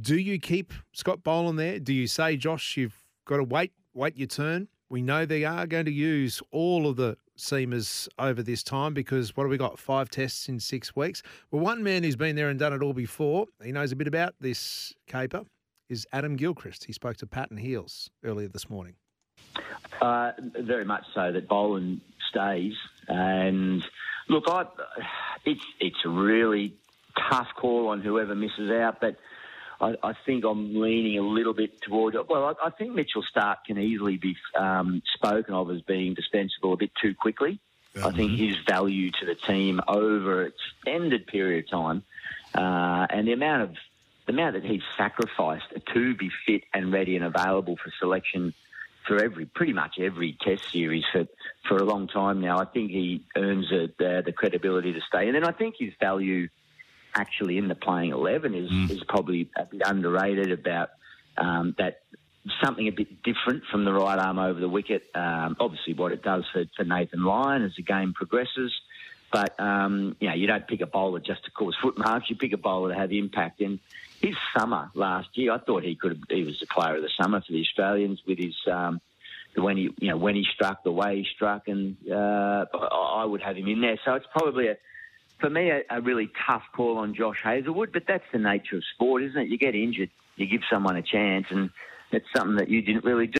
do you keep Scott Boland there? Do you say, Josh, you've got to wait, wait your turn? We know they are going to use all of the seamers over this time because what have we got? Five tests in six weeks. Well, one man who's been there and done it all before, he knows a bit about this caper, is Adam Gilchrist. He spoke to Patton Heels earlier this morning. Uh, very much so that Boland stays. And look, I, it's it's a really tough call on whoever misses out, but I, I think I'm leaning a little bit towards. Well, I, I think Mitchell Starc can easily be um, spoken of as being dispensable a bit too quickly. I think his value to the team over an extended period of time, uh, and the amount of the amount that he's sacrificed to be fit and ready and available for selection for every pretty much every Test series for for a long time now. I think he earns a, the, the credibility to stay, and then I think his value actually in the playing eleven is is probably a bit underrated about um, that something a bit different from the right arm over the wicket. Um, obviously, what it does for, for Nathan Lyon as the game progresses. But um, you know, you don't pick a bowler just to cause footmarks. You pick a bowler to have impact. And his summer last year, I thought he could. He was the player of the summer for the Australians with his um, when he you know when he struck, the way he struck, and uh, I would have him in there. So it's probably a for me a, a really tough call on Josh Hazlewood. But that's the nature of sport, isn't it? You get injured, you give someone a chance, and it's something that you didn't really do.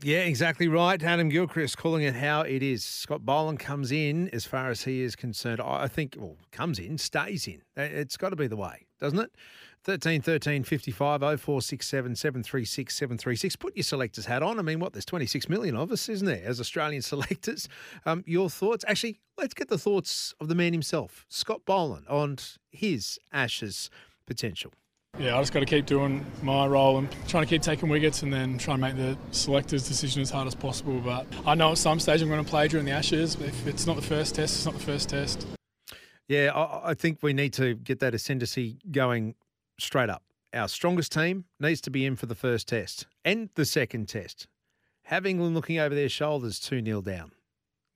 Yeah, exactly right. Adam Gilchrist calling it how it is. Scott Boland comes in as far as he is concerned. I think, well, comes in, stays in. It's got to be the way, doesn't it? 13 13 55 0467 736 736. Put your selector's hat on. I mean, what, there's 26 million of us, isn't there, as Australian (laughs) selectors? Um, your thoughts? Actually, let's get the thoughts of the man himself, Scott Boland, on his Ashes potential. Yeah, I just got to keep doing my role and trying to keep taking wickets and then try and make the selector's decision as hard as possible. But I know at some stage I'm going to play during the Ashes. If it's not the first test, it's not the first test. Yeah, I, I think we need to get that ascendancy going straight up. Our strongest team needs to be in for the first test and the second test. Have England looking over their shoulders 2 0 down.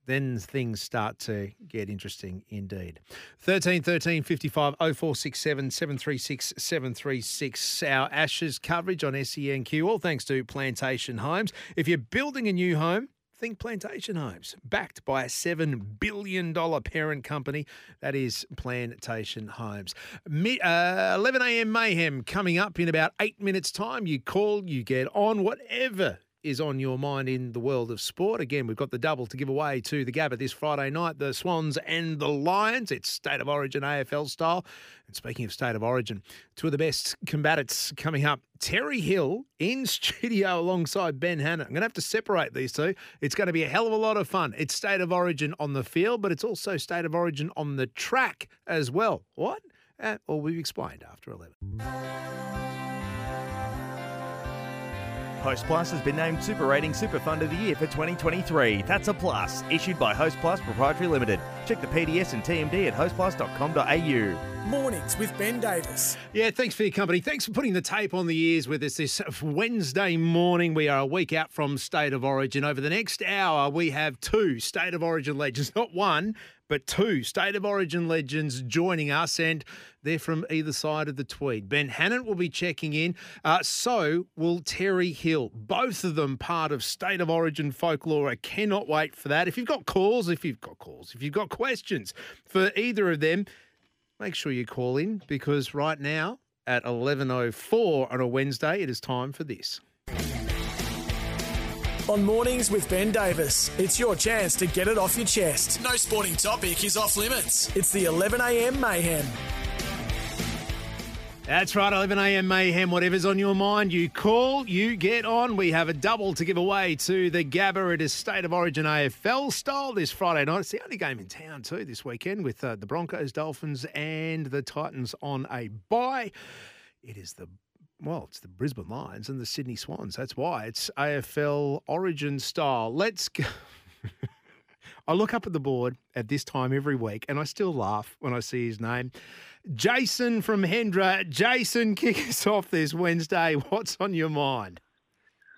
Then things start to get interesting indeed. 13 13 55 0467 736 736. Our Ashes coverage on SENQ, all thanks to Plantation Homes. If you're building a new home, Think Plantation Homes, backed by a $7 billion parent company. That is Plantation Homes. Mi- uh, 11 a.m. mayhem coming up in about eight minutes' time. You call, you get on, whatever is on your mind in the world of sport. Again, we've got the double to give away to the Gabba this Friday night the Swans and the Lions. It's State of Origin AFL style. And speaking of State of Origin, two of the best combatants coming up. Terry Hill in (laughs) studio alongside Ben Hannant. I'm going to have to separate these two. It's going to be a hell of a lot of fun. It's State of Origin on the field, but it's also State of Origin on the track as well. What? Uh, well, we've explained after 11. Hostplus has been named Super Rating Super Fund of the Year for 2023. That's a plus. Issued by Hostplus Proprietary Limited. Check the PDS and TMD at hostplus.com.au. Mornings with Ben Davis. Yeah, thanks for your company. Thanks for putting the tape on the ears with us this Wednesday morning. We are a week out from State of Origin. Over the next hour, we have two State of Origin legends, not one, but two State of Origin legends joining us, and they're from either side of the Tweed. Ben Hannant will be checking in. Uh, so will Terry Hill. Both of them part of State of Origin folklore. I cannot wait for that. If you've got calls, if you've got calls, if you've got questions for either of them, make sure you call in because right now at 11.04 on a Wednesday, it is time for this. On Mornings with Ben Davis, it's your chance to get it off your chest. No sporting topic is off limits. It's the 11am mayhem. That's right, 11 a.m. mayhem. Whatever's on your mind, you call, you get on. We have a double to give away to the Gabba. It is State of Origin AFL style this Friday night. It's the only game in town too this weekend with uh, the Broncos, Dolphins, and the Titans on a bye. It is the well, it's the Brisbane Lions and the Sydney Swans. That's why it's AFL Origin style. Let's go. (laughs) I look up at the board at this time every week, and I still laugh when I see his name. Jason from Hendra. Jason, kick us off this Wednesday. (laughs) What's on your mind?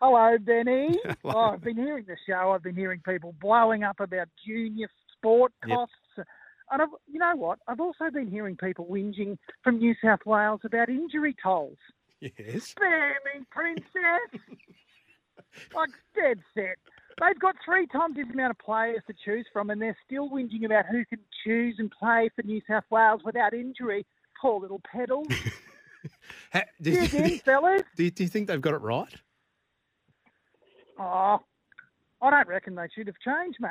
Hello, Benny. (laughs) Oh, I've been hearing the show. I've been hearing people blowing up about junior sport Yep. costs. And I've, you know what? I've also been hearing people whinging from New South Wales about injury tolls. Yes. Spare me, princess. (laughs) like dead set. They've got three times the amount of players to choose from, and they're still whinging about who can choose and play for New South Wales without injury. Poor little pedals. (laughs) Do, Dig in, fellas. do, you- do you think they've got it right? Oh, I don't reckon they should have changed, mate.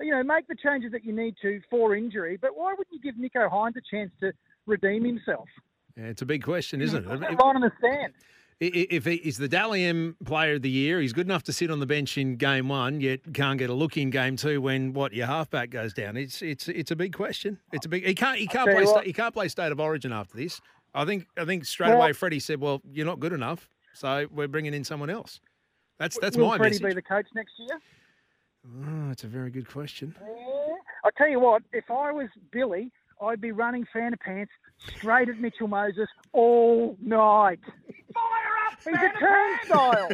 You know, make the changes that you need to for injury, but why wouldn't you give Nicho Hynes a chance to redeem himself? Yeah, it's a big question, isn't it? right on the stand. I- i- If he is the Dally M player of the year, he's good enough to sit on the bench in game one, yet can't get a look in game two when what your halfback goes down. It's it's it's a big question. It's a big. He can't he can't play you sta- he can't play state of origin after this. I think I think straight Well- away Freddie said, "Well, you're not good enough, so we're bringing in someone else." That's that's Will my Freddie message. be the coach next year? Oh, that's a very good question. I'll tell you what, if I was Billy, I'd be running fan of pants straight at Mitchell Moses all night. (laughs) He's a turnstile.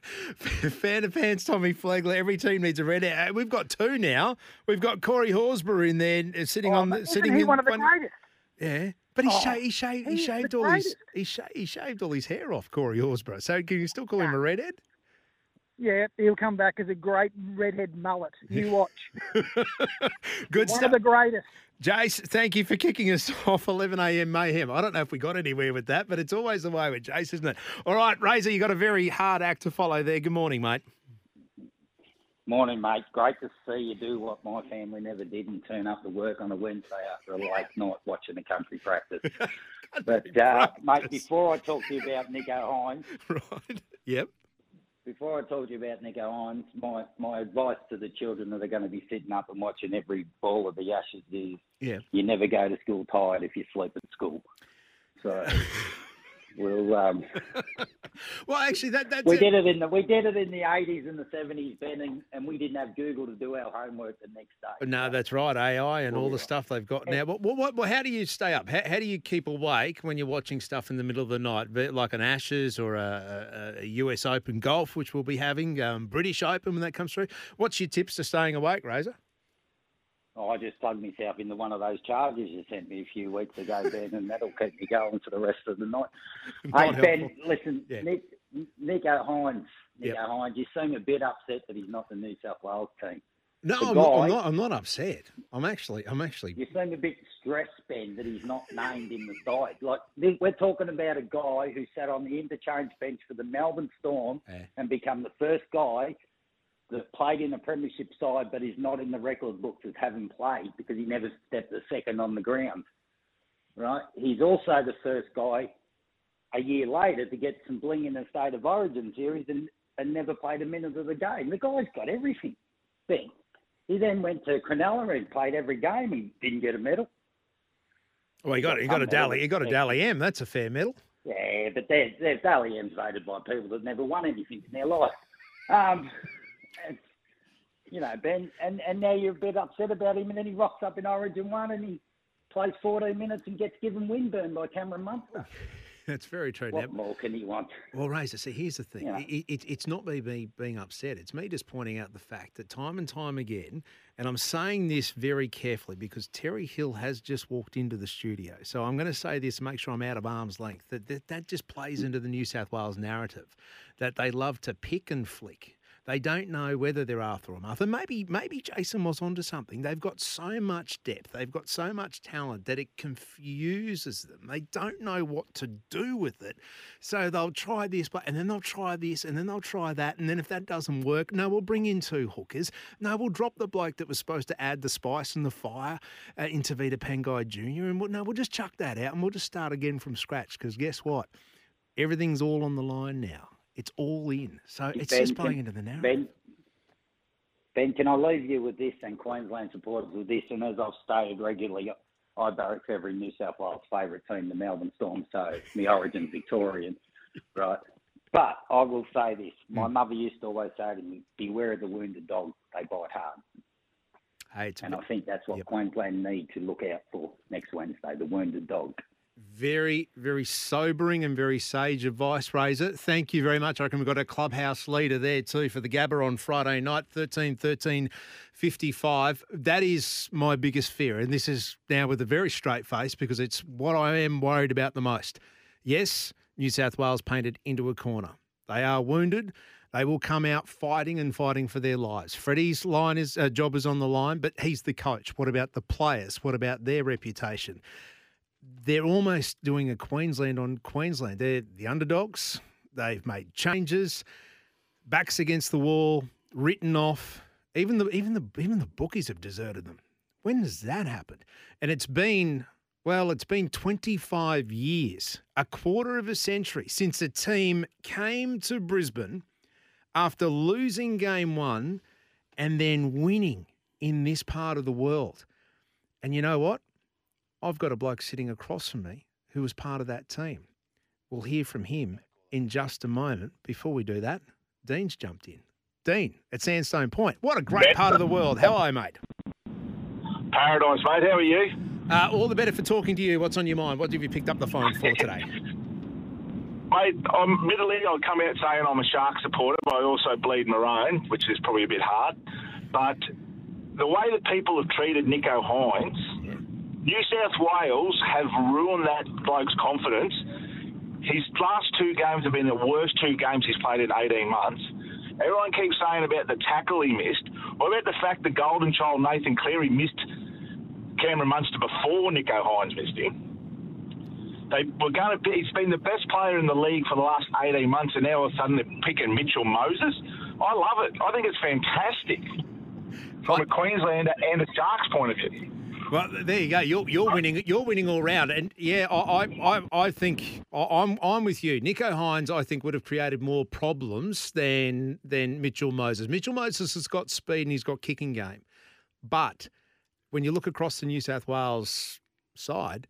(laughs) Fan of pants, Tommy Flegler. Every team needs a red. Uh, We've got two now. We've got Corey Horsburgh in there, uh, sitting on the Oh, sitting he in one of the greatest? Yeah, but he, Oh, sha- he, sha- he shaved all his he, sha- he shaved all his hair off, Corey Horsburgh. So can you still call him a redhead? Yeah, he'll come back as a great redhead mullet. You (laughs) watch. Good one stuff. of the greatest. Jace, thank you for kicking us (laughs) off 11 a.m. mayhem. I don't know if we got anywhere with that, but it's always the way with Jace, isn't it? All right, Razor, you got a very hard act to follow there. Good morning, mate. Morning, mate. Great to see you do what my family never did and turn up to work on a Wednesday after a late night watching the country practice. (laughs) but, uh, mate, before I talk to you about Nicho Hynes, (laughs) right? Yep. Before I told you about Nicho Hynes, my, my advice to the children that are going to be sitting up and watching every ball of the Ashes is Yeah. you never go to school tired if you sleep at school. So (laughs) we'll um, Well, actually, that that's we it. did it in the we did it in the eighties and the seventies, Ben, and, and we didn't have Google to do our homework the next day. No, that's right. AI and all the stuff they've got now. What, what, how do you stay up? How, how do you keep awake when you're watching stuff in the middle of the night, like an Ashes or a, a, a US Open golf, which we'll be having, um, British Open when that comes through? What's your tips to staying awake, Razor? Oh, I just plugged myself into one of those chargers you sent me a few weeks ago, Ben, and that'll keep me going for the rest of the night. (laughs) Not hey, Ben, helpful. listen, Yeah. Nick, Nicho Hynes, Nicho Yep. Hynes, you seem a bit upset that he's not the New South Wales team. No, I'm not, I'm not. I'm not upset. I'm actually. I'm actually. You seem a bit stressed, Ben, that he's not named in the side. Like we're talking about a guy who sat on the interchange bench for the Melbourne Storm and become the first guy that played in a premiership side, but is not in the record books as having played because he never stepped a second on the ground. Right? He's also the first guy a year later to get some bling in the state of origin series and, and never played a minute of the game. The guy's got everything. Ben. He then went to Cronulla and played every game. He didn't get a medal. Well, you got. You got a Dally. You got a Dally M. That's a fair medal. Yeah, but they're, they're Dally M's voted by people that never won anything in their life. Um, and, you know, Ben, and, and now you're a bit upset about him, and then he rocks up in Origin 1 and he plays 14 minutes and gets given windburn by Cameron Munster. (laughs) That's very true. What Now- more can he want? Well, Razor, see, here's the thing. Yeah. It, it, it's not me be, being upset. It's me just pointing out the fact that time and time again, and I'm saying this very carefully because Terry Hill has just walked into the studio. So I'm going to say this, make sure I'm out of arm's length, that, that that just plays into the New South Wales narrative, that they love to pick and flick. They don't know whether they're Arthur or Martha. Maybe maybe Jason was onto something. They've got so much depth. They've got so much talent that it confuses them. They don't know what to do with it. So they'll try this, but and then they'll try this, and then they'll try that, and then if that doesn't work, no, we'll bring in two hookers. No, we'll drop the bloke that was supposed to add the spice and the fire uh, into Vita Pangai Jr. And we'll, no, we'll just chuck that out and we'll just start again from scratch. Because guess what? Everything's all on the line now. It's all in. So it's Ben, just playing can- into the narrative. Ben, Ben, can I leave you with this and Queensland supporters with this? And as I've stated regularly, I barrack for every New South Wales favourite team, the Melbourne Storm. So my origin Victorian, right? But I will say this: my Hmm. mother used to always say to me, "Beware of the wounded dog; they bite hard." Hey, and I think that's what Queensland need to look out for next Wednesday: the wounded dog. Very, very sobering and very sage advice, Razor. Thank you very much. I reckon we've got a clubhouse leader there too for the Gabba on Friday night, 13 13 55. That is my biggest fear. And this is now with a very straight face because it's what I am worried about the most. Yes, New South Wales painted into a corner. They are wounded. They will come out fighting and fighting for their lives. Freddie's line is uh, job is on the line, but he's the coach. What about the players? What about their reputation? They're almost doing a Queensland on Queensland. They're the underdogs. They've made changes, backs against the wall, written off. Even the even the even the bookies have deserted them. When does that happen? And it's been well, it's been 25 years, a quarter of a century since a team came to Brisbane after losing game 1 and then winning in this part of the world. And you know what? I've got a bloke sitting across from me who was part of that team. We'll hear from him in just a moment. Before we do that, Dean's jumped in. Dean at Sandstone Point. What a great part of the world. How are you, mate? Paradise, mate. How are you? Uh, all the better for talking to you. What's on your mind? What have you picked up the phone for today? (laughs) Mate, I'm admittedly I'll come out saying I'm a shark supporter, but I also bleed maroon, which is probably a bit hard. But the way that people have treated Nicho Hynes, New South Wales have ruined that bloke's confidence. His last two games have been the worst two games he's played in 18 months. Everyone keeps saying about the tackle he missed. What about the fact the golden child Nathan Cleary missed Cameron Munster before Nicho Hynes missed him? They were going to be, he's been the best player in the league for the last 18 months, and now all of a sudden they're picking Mitchell Moses. I love it. I think it's fantastic from a Queenslander and a Sharks point of view. Well, there you go. You're, you're winning. You're winning all round. And yeah, I I, I, think I'm I'm with you. Nicho Hynes, I think, would have created more problems than than Mitchell Moses. Mitchell Moses has got speed and he's got kicking game, but when you look across the New South Wales side,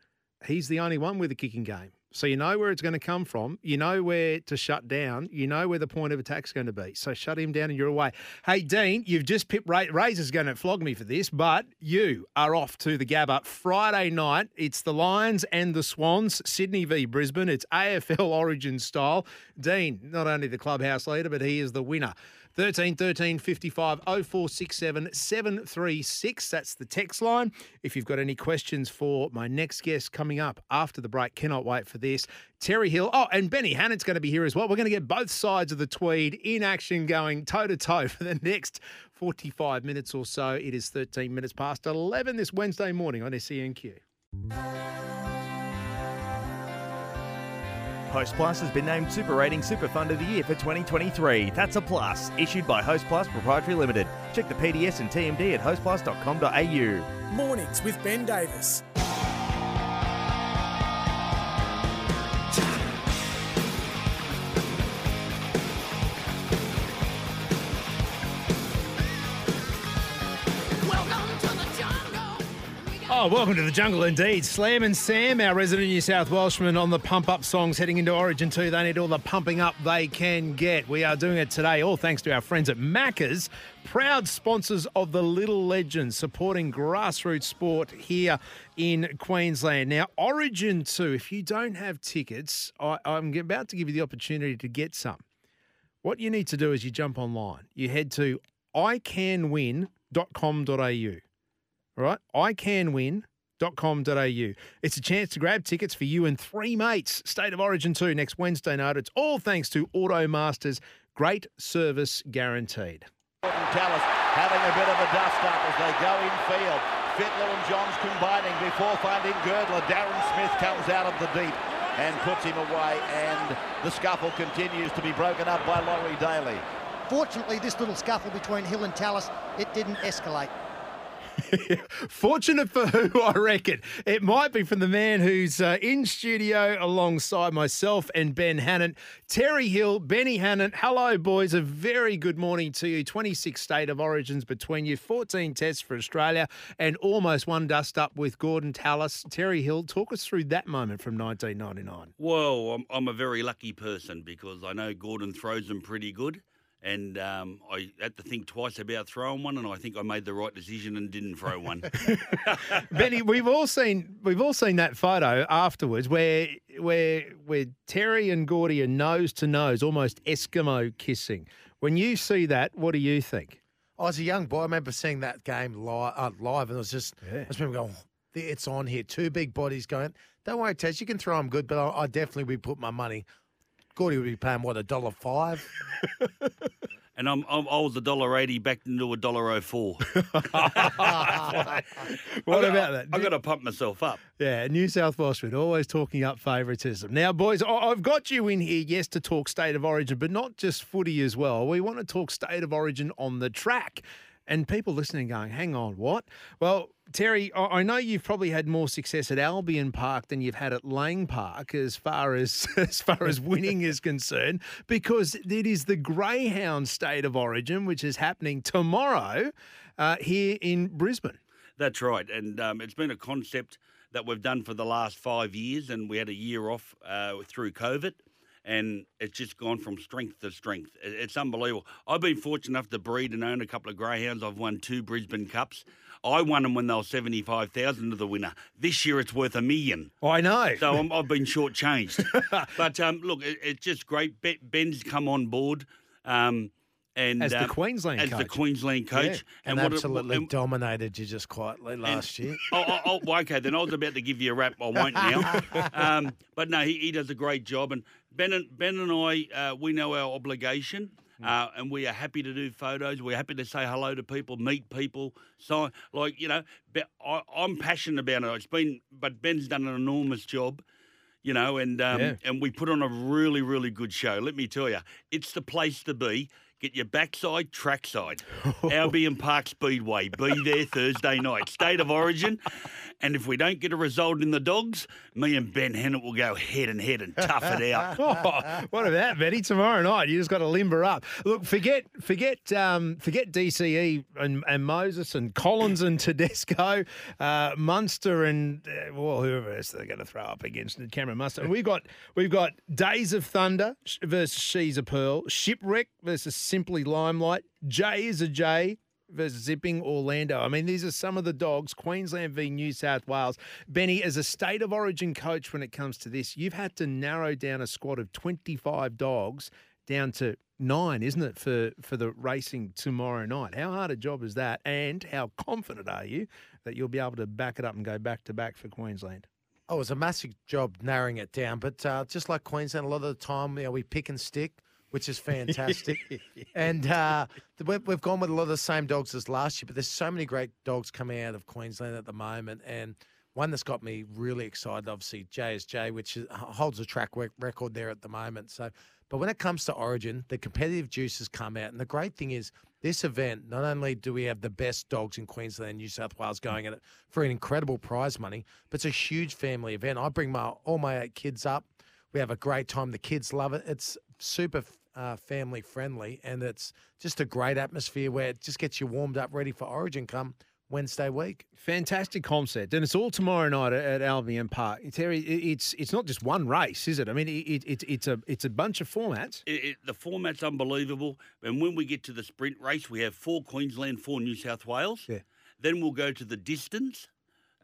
he's the only one with a kicking game. So you know where it's going to come from. You know where to shut down. You know where the point of attack's going to be. So shut him down and you're away. Hey, Dean, you've just pipped Ray- Razor's going to flog me for this, but you are off to the Gabba Friday night. It's the Lions and the Swans, Sydney v Brisbane. It's AFL Origin style. Dean, not only the clubhouse leader, but he is the winner. 13 13 55 0467 736. That's the text line. If you've got any questions for my next guest coming up after the break, cannot wait for this. Terry Hill. Oh, and Benny Hannant's going to be here as well. We're going to get both sides of the Tweed in action going toe to toe for the next 45 minutes or so. It is 13 minutes past 11 this Wednesday morning on SENQ. Hostplus has been named Super Rating Super Fund of the Year for 2023. That's a plus. Issued by Hostplus Proprietary Limited. Check the PDS and TMD at hostplus.com.au. Mornings with Ben Davis. Oh, welcome to the jungle indeed. Slam and Sam, our resident New South Welshman on the pump up songs heading into Origin 2. They need all the pumping up they can get. We are doing it today, all thanks to our friends at Macca's, proud sponsors of the Little Legends, supporting grassroots sport here in Queensland. Now, Origin 2, if you don't have tickets, I, I'm about to give you the opportunity to get some. What you need to do is you jump online. You head to icanwin.com.au. All right, icanwin.com.au. It's a chance to grab tickets for you and three mates. State of Origin 2 next Wednesday night. It's all thanks to Automasters. Great service guaranteed. Gordon Tallis having a bit of a dust up as they go in field. Fittler and Johns combining before finding Girdler. Darren Smith comes out of the deep and puts him away and the scuffle continues to be broken up by Laurie Daley. Fortunately, this little scuffle between Hill and Tallis, it didn't escalate. (laughs) Fortunate for who, I reckon. It might be from the man who's uh, in studio alongside myself and Ben Hannant. Terry Hill, Benny Hannant. Hello, boys. A very good morning to you. 26 state of origins between you, 14 tests for Australia, and almost one dust up with Gordon Tallis. Terry Hill, talk us through that moment from 1999. Well, I'm, I'm a very lucky person because I know Gordon throws them pretty good. And um, I had to think twice about throwing one, and I think I made the right decision and didn't throw one. (laughs) Benny, we've all seen we've all seen that photo afterwards where where where Terry and Gordy are nose to nose, almost Eskimo kissing. When you see that, what do you think? I was a young boy. I remember seeing that game live, uh, live and it was just, I just remember going, it's on here. Two big bodies going, don't worry, Tess, you can throw them good, but I, I definitely would put my money. Gordy would be paying, what, a dollar five? (laughs) and I'm, I'm I was a dollar eighty back into a dollar oh four. (laughs) What about that? I've got to pump myself up. Yeah, New South Welshman always talking up favouritism. Now, boys, I've got you in here, yes, to talk state of origin, but not just footy as well. We want to talk state of origin on the track. And people listening going, hang on, what? Well, Terry, I know you've probably had more success at Albion Park than you've had at Lang Park as far as (laughs) as far as winning is concerned, because it is the Greyhound State of Origin, which is happening tomorrow uh, here in Brisbane. That's right, and um, it's been a concept that we've done for the last five years, and we had a year off uh, through COVID, and it's just gone from strength to strength. It's unbelievable. I've been fortunate enough to breed and own a couple of greyhounds. I've won two Brisbane Cups. I won them when they were seventy five thousand to the winner. This year it's worth a million. I know. So I'm, I've been shortchanged. (laughs) but um, look, it, it's just great. Be- Ben's come on board. Um, and As the um, Queensland as the coach. Queensland coach, and, what it- absolutely and- dominated you just quietly last year. (laughs) oh, oh, oh, okay, then I was about to give you a rap. I won't now. (laughs) um, but no, he, he does a great job. And Ben and, ben and I, uh, we know our obligation. Uh, and we are happy to do photos. We're happy to say hello to people, meet people. So, like you know, I, I'm passionate about it. It's been, but Ben's done an enormous job, you know, and um, Yeah. and we put on a really, really good show. Let me tell you, it's the place to be. Get your backside, trackside. (laughs) Albion Park Speedway. Be there Thursday night. State of origin. And if we don't get a result in the dogs, me and Ben Hannant will go head and head and tough it out. Oh, (laughs) (laughs) what about Betty tomorrow night? You just got to limber up. Look, forget, forget, um, forget DCE and, and Moses and Collins and Tedesco, uh, Munster and uh, well, whoever else they're going to throw up against the Cameron Munster. We've got we've got Days of Thunder versus She's a Pearl, Shipwreck versus Simply Limelight, J is a J versus Zipping Orlando. I mean, these are some of the dogs. Queensland v New South Wales. Benny, as a state of origin coach, when it comes to this, you've had to narrow down a squad of 25 dogs down to nine, isn't it, for, for the racing tomorrow night? How hard a job is that? And how confident are you that you'll be able to back it up and go back to back for Queensland? Oh, it was a massive job narrowing it down. But uh, just like Queensland, a lot of the time, you know, we pick and stick, which is (laughs) fantastic. and uh, we've, we've gone with a lot of the same dogs as last year, but there's so many great dogs coming out of Queensland at the moment. And one that's got me really excited, obviously, JSJ, which is, holds a track rec- record there at the moment. So, but when it comes to Origin, the competitive juices come out. And the great thing is, this event, not only do we have the best dogs in Queensland and New South Wales going at it for an incredible prize money, but it's a huge family event. I bring my all my eight kids up. We have a great time. The kids love it. It's super uh, family friendly, and it's just a great atmosphere where it just gets you warmed up, ready for Origin come Wednesday week. Fantastic concept, and it's all tomorrow night at, at Albion Park. Terry, it's it's not just one race, is it? I mean, it, it, it's a it's a bunch of formats. It, it, the format's unbelievable. And when we get to the sprint race, we have four Queensland, four New South Wales. Yeah. Then we'll go to the distance,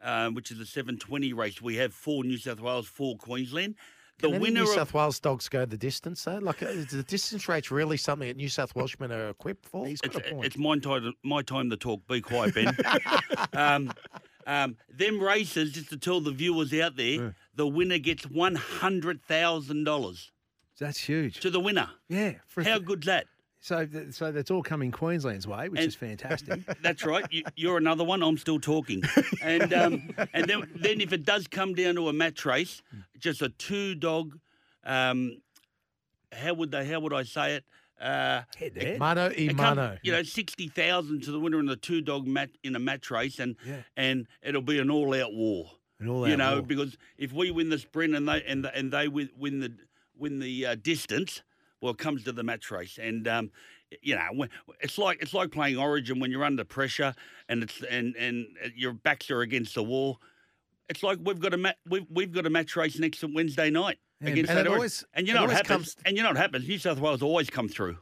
um, which is the 720 race. We have four New South Wales, four Queensland. The Can winner New of South Wales dogs go the distance though? Like, uh, the distance rate's really something that New South Welshmen are equipped for? He's got it's, a point. it's my time, my time to talk. Be quiet, Ben. (laughs) um, um, them races, just to tell the viewers out there, the winner gets one hundred thousand dollars. That's huge to the winner. Yeah, for How good's that? So, th- so that's all coming Queensland's way, which And- is fantastic. (laughs) That's right. You, you're another one. I'm still talking. And um, and then then if it does come down to a match race, just a two dog. Um, how would they? How would I say it? Uh, Head it- Mano it mano. You know, sixty thousand to the winner in the two dog mat in a match race, and Yeah. and it'll be an all out war. An all you know, war. because if we win the sprint and they and the, and they win, win the win the uh, distance, well, it comes to the match race, and um, you know, it's like it's like playing Origin when you're under pressure and it's and and your backs are against the wall. It's like we've got a ma- we've we've got a match race next Wednesday night Yeah, against and that always- and you know what happens. comes- And you know what happens. New South Wales always come through.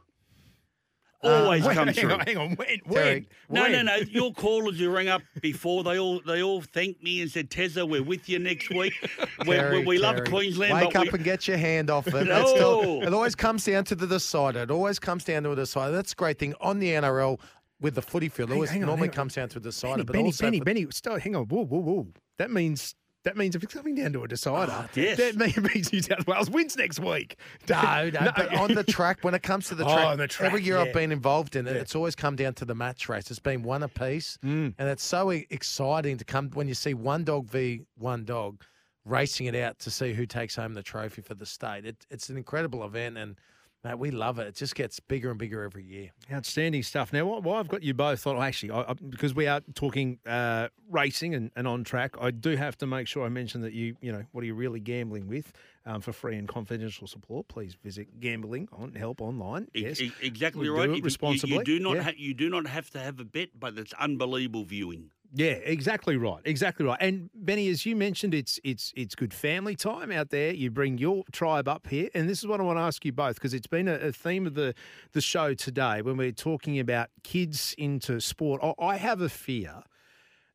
Uh, Always wait, come hang through. on, hang on. When? Derek, when? No, no, When? no. Your callers who rang up before, they all they all thanked me and said, Tezza, we're with you next week. we we Terry, we love Queensland, Wake but up we, and get your hand off it. No. Still- it always comes down to the decider. It always comes down to a decider. That's a great thing on the NRL with the footy field. It Hang- always hang on, normally hang on. comes down to a decider. Benny, but Benny, also Benny, for- Benny, stop, hang on. Whoa, whoa, whoa. That means that means if it's coming down to a decider, Ah, yes. that mean- means (laughs) New South Wales wins next week. No, no, (laughs) but on the track, when it comes to the (laughs) Oh, track, the track, every year yeah. I've been involved in it, it's always come down to the match race. It's been one apiece, Mm. and it's so exciting to come when you see one dog v one dog racing it out to see who takes home the trophy for the state. It, it's an incredible event, and mate, we love it. It just gets bigger and bigger every year. Outstanding stuff. Now, why- why I've got you both thought, well, actually, I, I, because we are talking uh, racing and, and on track, I do have to make sure I mention that you, you know, what are you really gambling with? Um, for free and confidential support, please visit Gambling on Help Online. Yes, e- exactly We right. Do If it you- responsibly. You, do not Yeah. ha- you do not have to have a bet, but it's unbelievable viewing. Yeah, exactly right. Exactly right. And Benny, as you mentioned, it's it's it's good family time out there. You bring your tribe up here, and this is what I want to ask you both because it's been a, a theme of the the show today when we're talking about kids into sport. I, I have a fear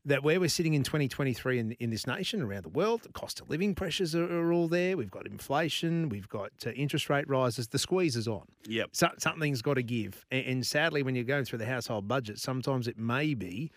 that where we're sitting in 2023 in, in this nation, around the world, the cost of living pressures are, are all there. We've got inflation, we've got uh, interest rate rises. The squeeze is on. Yep. So, something's got to give. And, and sadly, when you're going through the household budget, sometimes it may be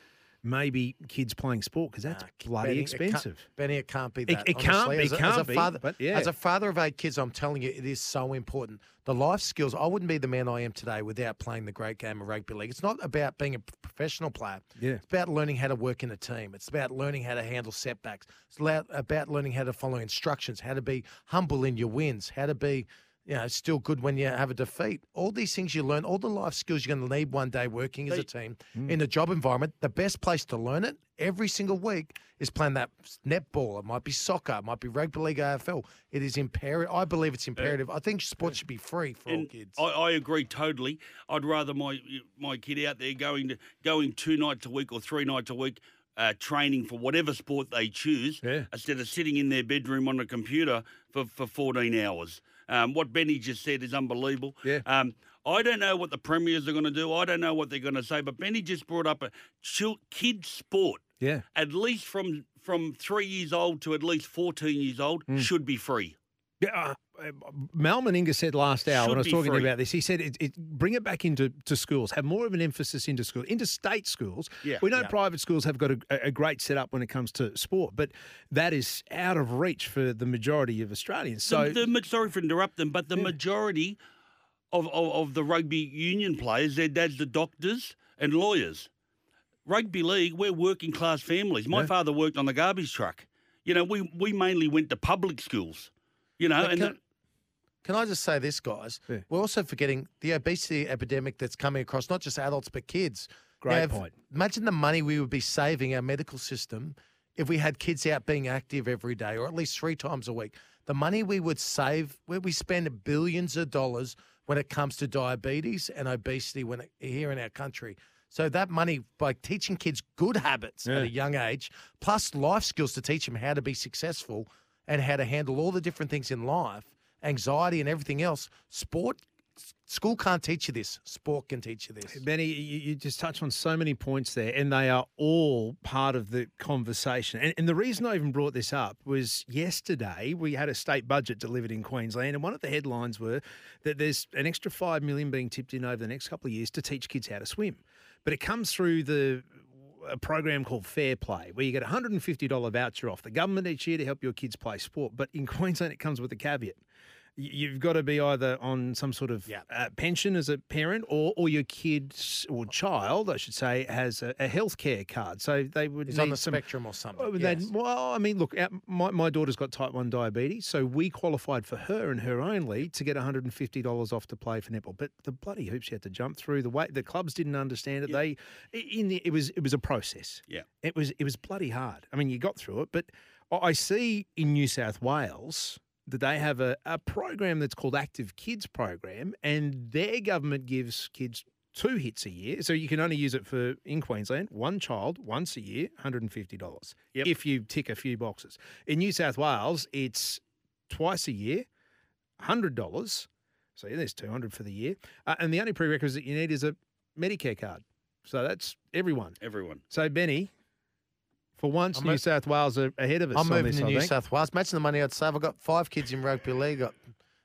maybe kids playing sport because that's bloody Benny, it can't- expensive. Benny, it can't be that. it can't be, As a, it as a can't be, father, but yeah. As a father of eight kids, I'm telling you, it is so important. The life skills. I wouldn't be the man I am today without playing the great game of rugby league. It's not about being a professional player. Yeah. It's about learning how to work in a team. It's about learning how to handle setbacks. It's about learning how to follow instructions, how to be humble in your wins, how to be, you know, it's still good when you have a defeat. All these things you learn, all the life skills you're going to need one day working as a team in a job environment. The best place to learn it every single week is playing that netball. It might be soccer. It might be rugby league AFL. It is imperative. I believe it's imperative. I think sport should be free for all kids. I, I agree totally. I'd rather my my kid out there going to going two nights a week or three nights a week. Uh, training for whatever sport they choose instead of sitting in their bedroom on a computer for, for 14 hours. Um, what Benny just said is unbelievable. Yeah. Um, I don't know what the premiers are going to do. I don't know what they're going to say. But Benny just brought up a kid sport. Yeah. At least from from three years old to at least 14 years old Mm. should be free. Yeah, uh, uh, Mal Meninga said last hour Should when I was talking free. about this, he said it, it, bring it back into to schools, have more of an emphasis into schools, into state schools. Yeah. we know Yeah. private schools have got a, a great setup when it comes to sport, but that is out of reach for the majority of Australians. So the, the, sorry for interrupting, but the majority of, of, of the rugby union players, their dads are doctors and lawyers. Rugby league, we're working class families. My Yeah. father worked on the garbage truck. You know, we, we mainly went to public schools. You know, But and can, can I just say this, guys? We're also forgetting the obesity epidemic that's coming across not just adults but kids. Great Now, if- point. Imagine the money we would be saving our medical system if we had kids out being active every day, or at least three times a week. The money we would save, where we spend billions of dollars when it comes to diabetes and obesity when it, here in our country. So that money, by teaching kids good habits at a young age, plus life skills to teach them how to be successful and how to handle all the different things in life, anxiety and everything else. Sport, school can't teach you this. Sport can teach you this. Benny, you, you just touched on so many points there, and they are all part of the conversation. And, and the reason I even brought this up was yesterday we had a state budget delivered in Queensland, and one of the headlines were that there's an extra five million being tipped in over the next couple of years to teach kids how to swim. But it comes through the a program called Fair Play, where you get a $150 voucher off the government each year to help your kids play sport. But in (laughs) Queensland, it comes with a caveat. You've got to be either on some sort of uh, pension as a parent, or or your kid or child, I should say, has a, a health care card. So they would He's on the some, spectrum or something. Oh, yes. Well, I mean, look, our- my, my daughter's got type 1 diabetes, so we qualified for her and her only to get $150 off to play for netball. But the bloody hoops you had to jump through, the way the clubs didn't understand it. They in the, it was it was a process. Yeah. It was it was bloody hard. I mean, you got through it, but I see in New South Wales that they have a, a program that's called Active Kids Program, and their government gives kids two hits a year. So you can only use it for in Queensland, one child once a year, $150 if you tick a few boxes. In New South Wales, it's twice a year, $100. So yeah, there's 200 for the year. Uh, and the only prerequisite you need is a Medicare card. So that's everyone. Everyone. So Benny, for once, I'm New South Wales are ahead of us. I'm on moving this, to I New think. South Wales. Imagine the money I'd save. I've got five kids in rugby league. Got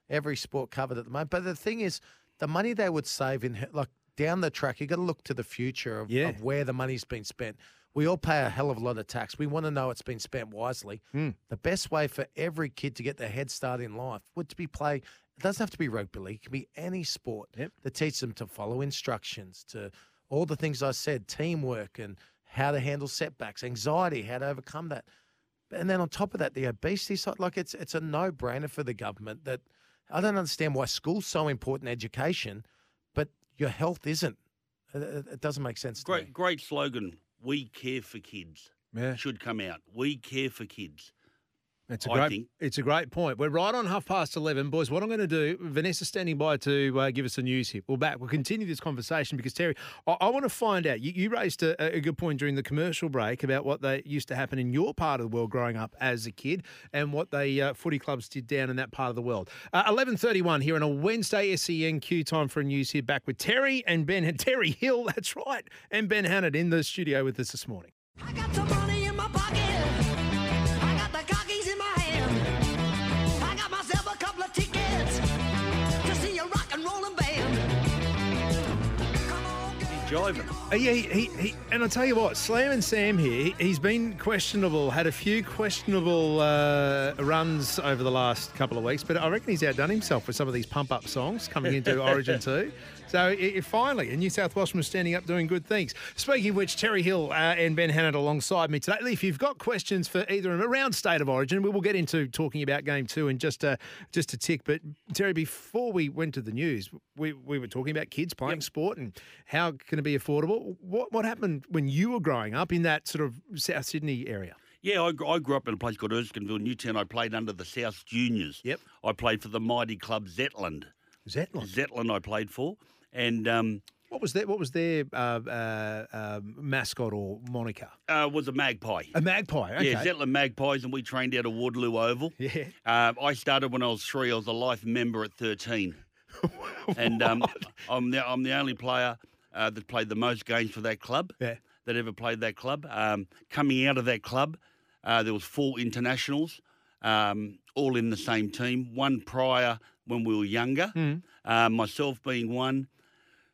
every sport covered at the moment. But the thing is, the money they would save in like down the track, you got to look to the future of, Yeah. of where the money's been spent. We all pay a hell of a lot of tax. We want to know it's been spent wisely. Hmm. The best way for every kid to get their head start in life would to be play. It doesn't have to be rugby league. It can be any sport that teaches them to follow instructions, to all the things I said, teamwork and how to handle setbacks, anxiety, how to overcome that. And then on top of that, the obesity side, like it's it's a no brainer for the government that I don't understand why school's so important education, but your health isn't. It, doesn't make sense to me. Great, great slogan. We care for kids. Yeah. Should come out. We care for kids. It's a I great, it's a great point. We're right on half past eleven, boys. What I'm going to do, Vanessa's standing by to uh, give us a news hit. We're back. We'll continue this conversation because Terry, I, I want to find out. You, you raised a, a good point during the commercial break about what they used to happen in your part of the world growing up as a kid, and what the uh, footy clubs did down in that part of the world. Uh, Eleven thirty-one here on a Wednesday SENQ time for a news hit. Back with Terry and Ben. and (laughs) Terry Hill, that's right, and Ben Hannant in the studio with us this morning. Jiving. Yeah, he, he, he, and I'll tell you what, Slam and Sam here, he, he's been questionable, had a few questionable uh, runs over the last couple of weeks, but I reckon he's outdone himself with some of these pump up songs coming into (laughs) Origin 2. So i i finally, a New South Welshman standing up doing good things. Speaking of which, Terry Hill uh, and Ben Hannant alongside me today. If you've got questions for either of them around State of Origin, we will get into talking about Game 2 in just a, just a tick. But Terry, before we went to the news, we, we were talking about kids playing sport and how can it be affordable. What, what happened when you were growing up in that sort of South Sydney area? Yeah, I, I grew up in a place called Erskineville, Newtown. I played under the South Juniors. Yep. I played for the mighty club Zetland. Zetland. Zetland I played for. And um, What was that? What was their uh, uh, uh, mascot or moniker? uh, was a magpie. A magpie. Okay. Yeah, Zetland Magpies, and we trained out of Waterloo Oval. Yeah. Uh, I started when I was three. I was a life member at 13. (laughs) and um, I'm, the, I'm the only player uh, that played the most games for that club. Yeah. That ever played that club. Um, coming out of that club, uh, there was four internationals, um, all in the same team. One prior when we were younger, Mm. myself being one.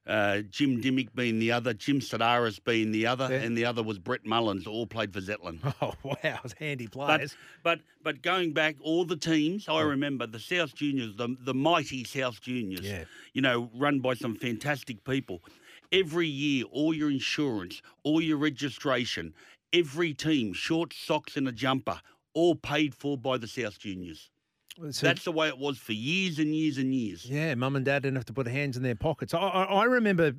Uh, Jim Dymock being the other, Jim Serdaris being the other, Yeah. and the other was Brett Mullins, all played for Zetland. (laughs) Oh wow, it was handy But, players. but but going back, all the teams I remember the South Juniors, the the mighty South Juniors. Yeah. You know, run by some fantastic people. Every year, all your insurance, all your registration, every team, short socks and a jumper, all paid for by the South Juniors. So- That's the way it was for years and years and years. Yeah, mum and dad didn't have to put hands in their pockets. I, I, I remember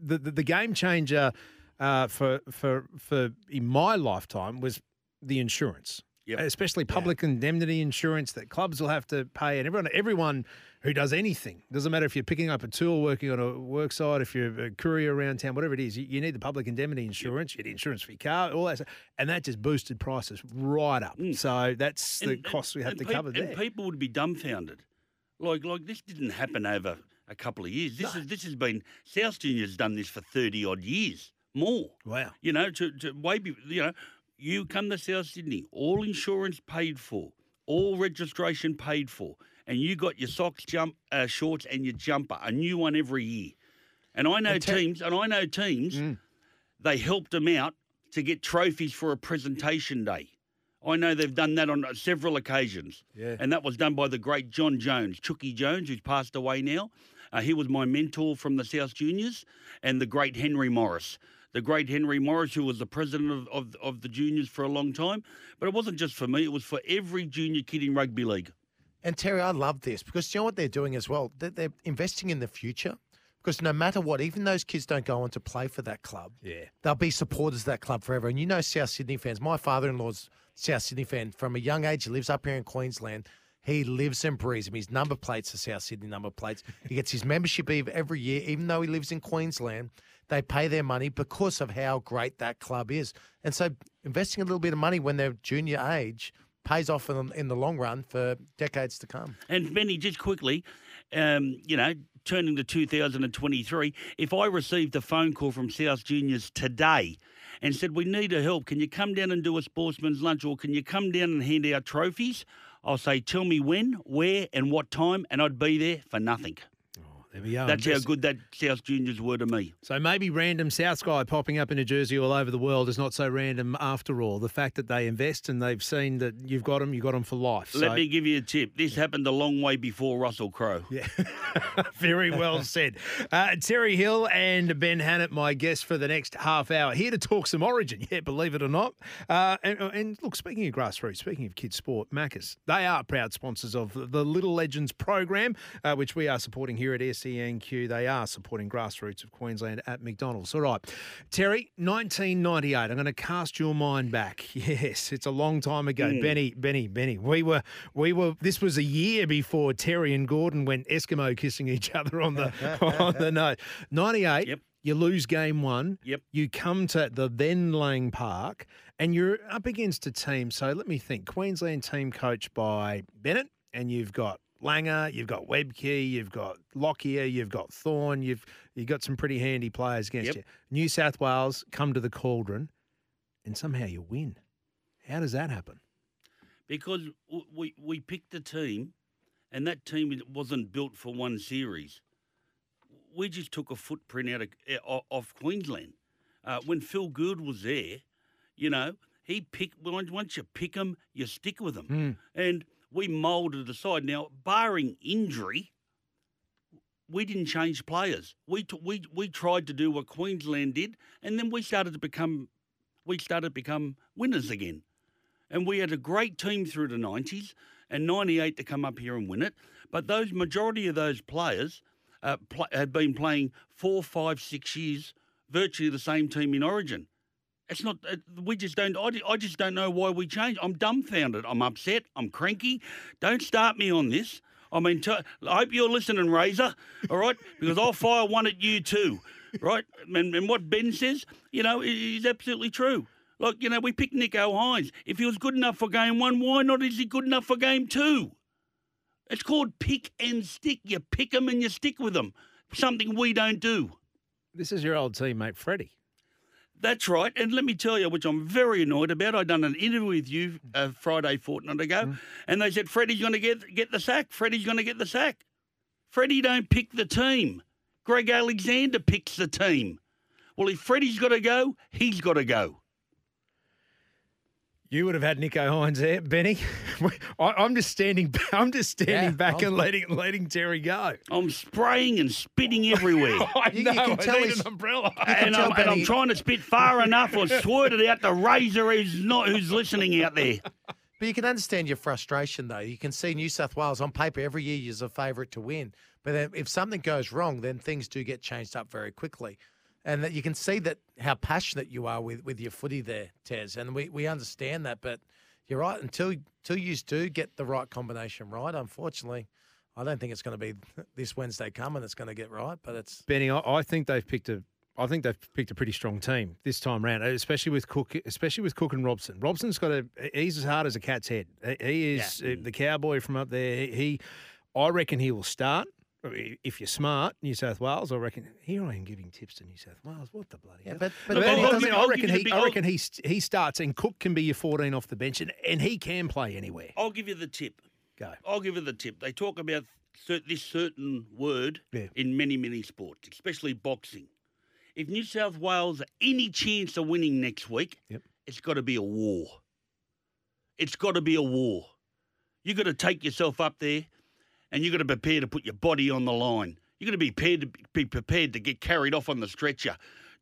the, the the game changer uh, for for for in my lifetime was the insurance. Yep. Especially public indemnity insurance that clubs will have to pay, and everyone everyone who does anything doesn't matter if you're picking up a tool, working on a work site, if you're a courier around town, whatever it is, you, you need the public indemnity insurance. You need insurance for your car, all that, stuff. and that just boosted prices right up. Mm. So that's the And- costs we have to peop- cover there. And people would be dumbfounded. Like like this didn't happen over a couple of years. This is this has been South Junior's done this for thirty odd years, more. Wow. You know, to, to way be, you know, you come to South Sydney, all insurance paid for, all registration paid for, and you got your socks, jump, uh, shorts, and your jumper, a new one every year. And I know And te- teams, and I know teams, Mm. they helped them out to get trophies for a presentation day. I know they've done that on several occasions. Yeah. And that was done by the great John Jones, Chucky Jones, who's passed away now. Uh, he was my mentor from the South Juniors, and the great Henry Morris. The great Henry Morris, who was the president of, of, of the juniors for a long time. But it wasn't just for me, it was for every junior kid in rugby league. And Terry, I love this because you know what they're doing as well? They're, they're investing in the future. Because no matter what, even those kids don't go on to play for that club. Yeah. They'll be supporters of that club forever. And you know South Sydney fans. My father in law's South Sydney fan. From a young age, he lives up here in Queensland. He lives and breathes him. His number plates are South Sydney number plates. He gets his membership eve every year, even though he lives in Queensland. They pay their money because of how great that club is. And so investing a little bit of money when they're junior age pays off in, in the long run for decades to come. And Benny, just quickly, um, you know, turning to 2023, if I received a phone call from South Juniors today and said, We need a help, can you come down and do a sportsman's lunch or can you come down and hand out trophies? I'll say, Tell me when, where, and what time, and I'd be there for nothing. There we go. That's how good that South Juniors were to me. So maybe random South guy popping up in a jersey all over the world is not so random after all. The fact that they invest and they've seen that you've got them, you've got them for life. Let So- me give you a tip. This happened a long way before Russell Crowe. Yeah. (laughs) Very well said. Uh, Terry Hill and Ben Hannant, my guests for the next half hour, here to talk some Origin. (laughs) Yeah, believe it or not. Uh, and, and look, speaking of grassroots, speaking of kids' sport, Macca's, they are proud sponsors of the Little Legends program, uh, which we are supporting here at SENQ. They are supporting grassroots of Queensland at McDonald's. All right, Terry, 1998. I'm going to cast your mind back. (laughs) Yes, it's a long time ago. Mm. Benny, Benny, Benny. We were, we were. This was a year before Terry and Gordon went Eskimo kissing each other on the (laughs) on the nose. 98. Yep. You lose game one. Yep. You come to the then Lang Park and you're up against a team. So let me think. Queensland team coached by Bennett, and you've got Langer, you've got Webcke, you've got Lockyer, you've got Thorne, you've you've got some pretty handy players against Yep. you. New South Wales come to the cauldron, and somehow you win. How does that happen? because we we picked a team, and that team wasn't built for one series. We just took a footprint out of eh, o- of Queensland. Uh, when Phil Gould was there, you know, he picked. Once once you pick them, you stick with them, and we moulded the side. Now, barring injury, we didn't change players. We t- we we tried to do what Queensland did, and then we started to become we started to become winners again. And we had a great team through the 90s and 98 to come up here and win it. But those majority of those players uh, pl- had been playing four, five, six years, virtually the same team in Origin. It's not. Uh, we just don't. I, I just don't know why we changed. I'm dumbfounded. I'm upset. I'm cranky. Don't start me on this. I mean, t- I hope you're listening, Razor. All right, (laughs) because I'll fire one at you too. Right, and, and what Ben says, you know, is absolutely true. Like, you know, we picked Nicho Hynes. If he was good enough for game one, why not is he good enough for game two? It's called pick and stick. You pick them and you stick with them. Something we don't do. This is your old teammate Freddie. That's right. And let me tell you, which I'm very annoyed about. I done an interview with you uh, Friday fortnight ago, and they said Freddie's going to get get the sack. Freddie's going to get the sack. Freddie don't pick the team. Greg Alexander picks the team. Well, if Freddie's got to go, he's got to go. You would have had Nicho Hynes there, Benny. (laughs) I, I'm just standing. (laughs) I'm just standing Yeah, back I'm- and letting letting Terry go. I'm spraying and spitting everywhere. (laughs) I you, know. I need an umbrella. and, I'm, and I'm trying to spit far enough or squirt it out the razor who's not who's listening out there. But you can understand your frustration, though. You can see New South Wales on paper every year is a favourite to win. But then if something goes wrong, then things do get changed up very quickly. And that you can see that how passionate you are with, with your footy there, Tez. And we, we understand that. But you're right, until, until you do get the right combination right, unfortunately, I don't think it's going to be (laughs) this Wednesday coming it's going to get right. But it's Benny, I, I think they've picked a. I think they've picked a pretty strong team this time round, especially with Cook, especially with Cook and Robson. Robson's got a. He's as hard as a cat's head. He- is uh, the cowboy from up there. He, I reckon he will start. If you're smart, New South Wales, I reckon. Here I am giving tips to New South Wales. What the bloody? hell? but- but, but I, I mean, I reckon he. big- I reckon he he starts, and Cook can be your 14 off the bench, and, and he can play anywhere. I'll give you the tip. Go. I'll give you the tip. They talk about this certain word Yeah. in many, many sports, especially boxing. If New South Wales are any chance of winning next week, Yep. it's got to be a war. it's got to be a war. You've got to take yourself up there, and you've got to prepare to put your body on the line. You've got to be prepared to be prepared to get carried off on the stretcher.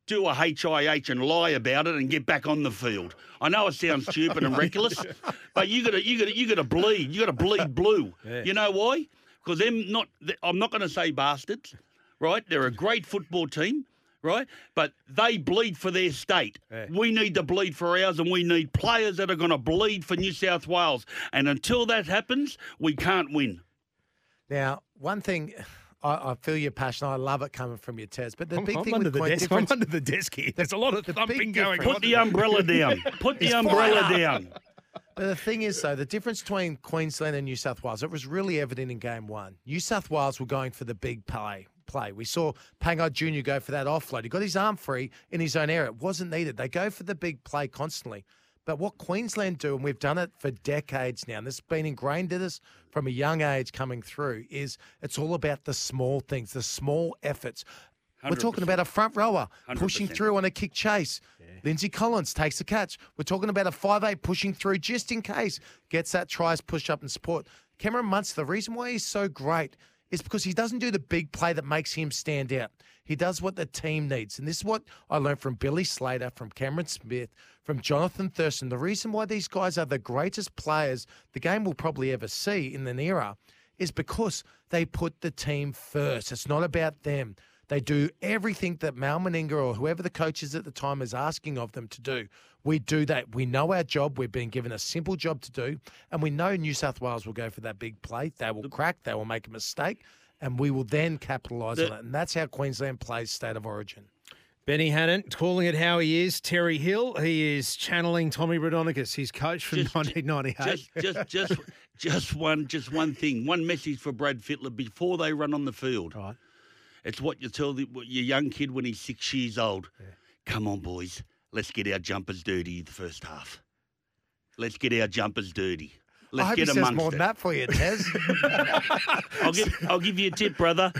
Do a HIA and lie about it and get back on the field. I know it sounds stupid and reckless, (laughs) but you got to you got to you got to bleed. You got to bleed blue. (laughs) Yeah. You know why? Because them not. I'm not going to say bastards, right? They're a great football team, right? But they bleed for their state. We need to bleed for ours, and we need players that are going to bleed for New South Wales. And until that happens, we can't win. Now, one thing, (sighs) I, I feel your passion. I love it coming from your Tez. But the I'm, big I'm thing under the desk. difference, I'm under the desk here. There's a lot of thumping going on. Put the umbrella down. Put the umbrella down. But the thing is, though, the difference between Queensland and New South Wales, it was really evident in game one. New South Wales were going for the big play. Play. We saw Pangai Jr. go for that offload. He got his arm free in his own area. It wasn't needed. They go for the big play constantly. But what Queensland do, and we've done it for decades now, and this has been ingrained in us from a young age coming through, is it's all about the small things, the small efforts. We're talking about a front rower pushing 100%. through on a kick chase. Lindsay Collins takes the catch. We're talking about a 5'8 pushing through just in case. Gets that tries, push up and support. Cameron Munster, the reason why he's so great is because he doesn't do the big play that makes him stand out. He does what the team needs. And this is what I learned from Billy Slater, from Cameron Smith, from Jonathan Thurston. The reason why these guys are the greatest players the game will probably ever see in an era is because they put the team first. It's not about them. They do everything that Mal Meninga or whoever the coach is at the time is asking of them to do. We do that. We know our job. We've been given a simple job to do. And we know New South Wales will go for that big play. They will crack. They will make a mistake. And we will then capitalise The- on it. And that's how Queensland plays state of origin. Benny Hannant calling it how he is. Terry Hill, he is channeling Tommy Raudonikis, his coach from 1998. Just, just, just, (laughs) just one, just one thing. One message for Brad Fittler before they run on the field. Right. It's what you tell the, what your young kid when he's six years old. Come on, boys. Let's get our jumpers dirty the first half. Let's get our jumpers dirty. Let's I hope get he says more it. than that for you, Tez. (laughs) I'll, give, I'll give you a tip, brother.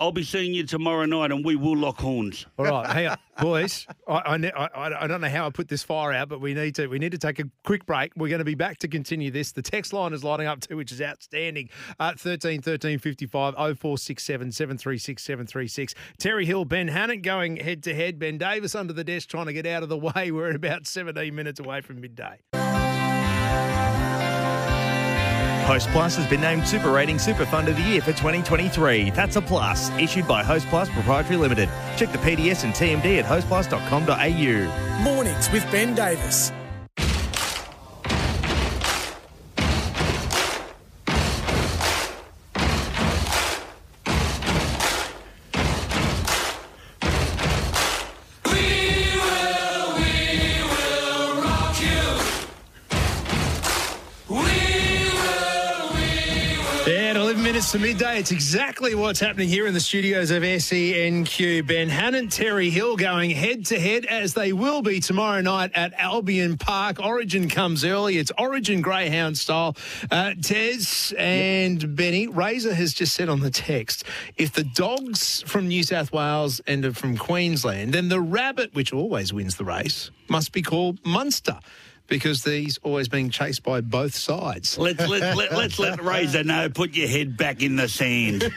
I'll be seeing you tomorrow night, and we will lock horns. All right, hang on, boys. I, I, I, I don't know how I put this fire out, but we need to we need to take a quick break. We're going to be back to continue this. The text line is lighting up too, which is outstanding. Uh, 13 13 55 0467 736 736. Terry Hill, Ben Hannant going head to head. Ben Davis under the desk trying to get out of the way. We're about 17 minutes away from midday. Hostplus has been named Super Rating Super Fund of the Year for 2023. That's a plus. Issued by Hostplus Proprietary Limited. Check the PDS and TMD at hostplus.com.au. Mornings with Ben Davis. 11 minutes to midday. It's exactly what's happening here in the studios of SENQ. Ben Hannant, Terry Hill going head to head as they will be tomorrow night at Albion Park. Origin comes early. It's Origin Greyhound style. Uh, Tez and Benny, Razor has just said on the text if the dogs from New South Wales and from Queensland, then the rabbit, which always wins the race, must be called Munster. Because he's always being chased by both sides. Let's let, let, let's let (laughs) Razor know. Put your head back in the sand.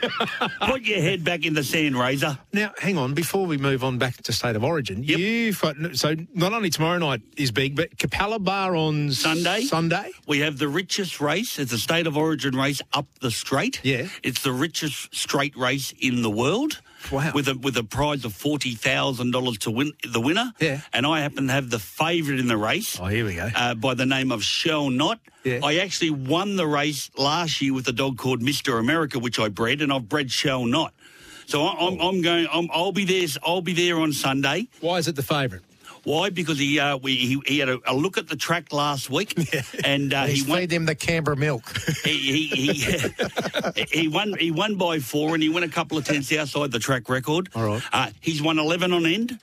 Put your head back in the sand, Razor. Now, hang on. Before we move on back to State of Origin, you've got, so not only tomorrow night is big, but Capalaba on Sunday. Sunday. We have the richest race. It's a state of origin race up the straight. Yeah. It's the richest straight race in the world. Wow. With a with a prize of forty thousand dollars to win the winner. Yeah. And I happen to have the favourite in the race. Oh, here we go. Uh, by the name of Shell Knot. Yeah. I actually won the race last year with a dog called Mister America, which I bred, and I've bred Shell Knot. So I- I'm, I'm going. I'm, I'll be there. I'll be there on Sunday. Why is it the favourite? Why? Because he uh, we, he, he had a, a look at the track last week, (laughs) and uh, he won. him the Canberra milk. (laughs) He he, he, (laughs) he won he won by four, and he won a couple of tenths outside the track record. All right. Uh, he's won eleven on end.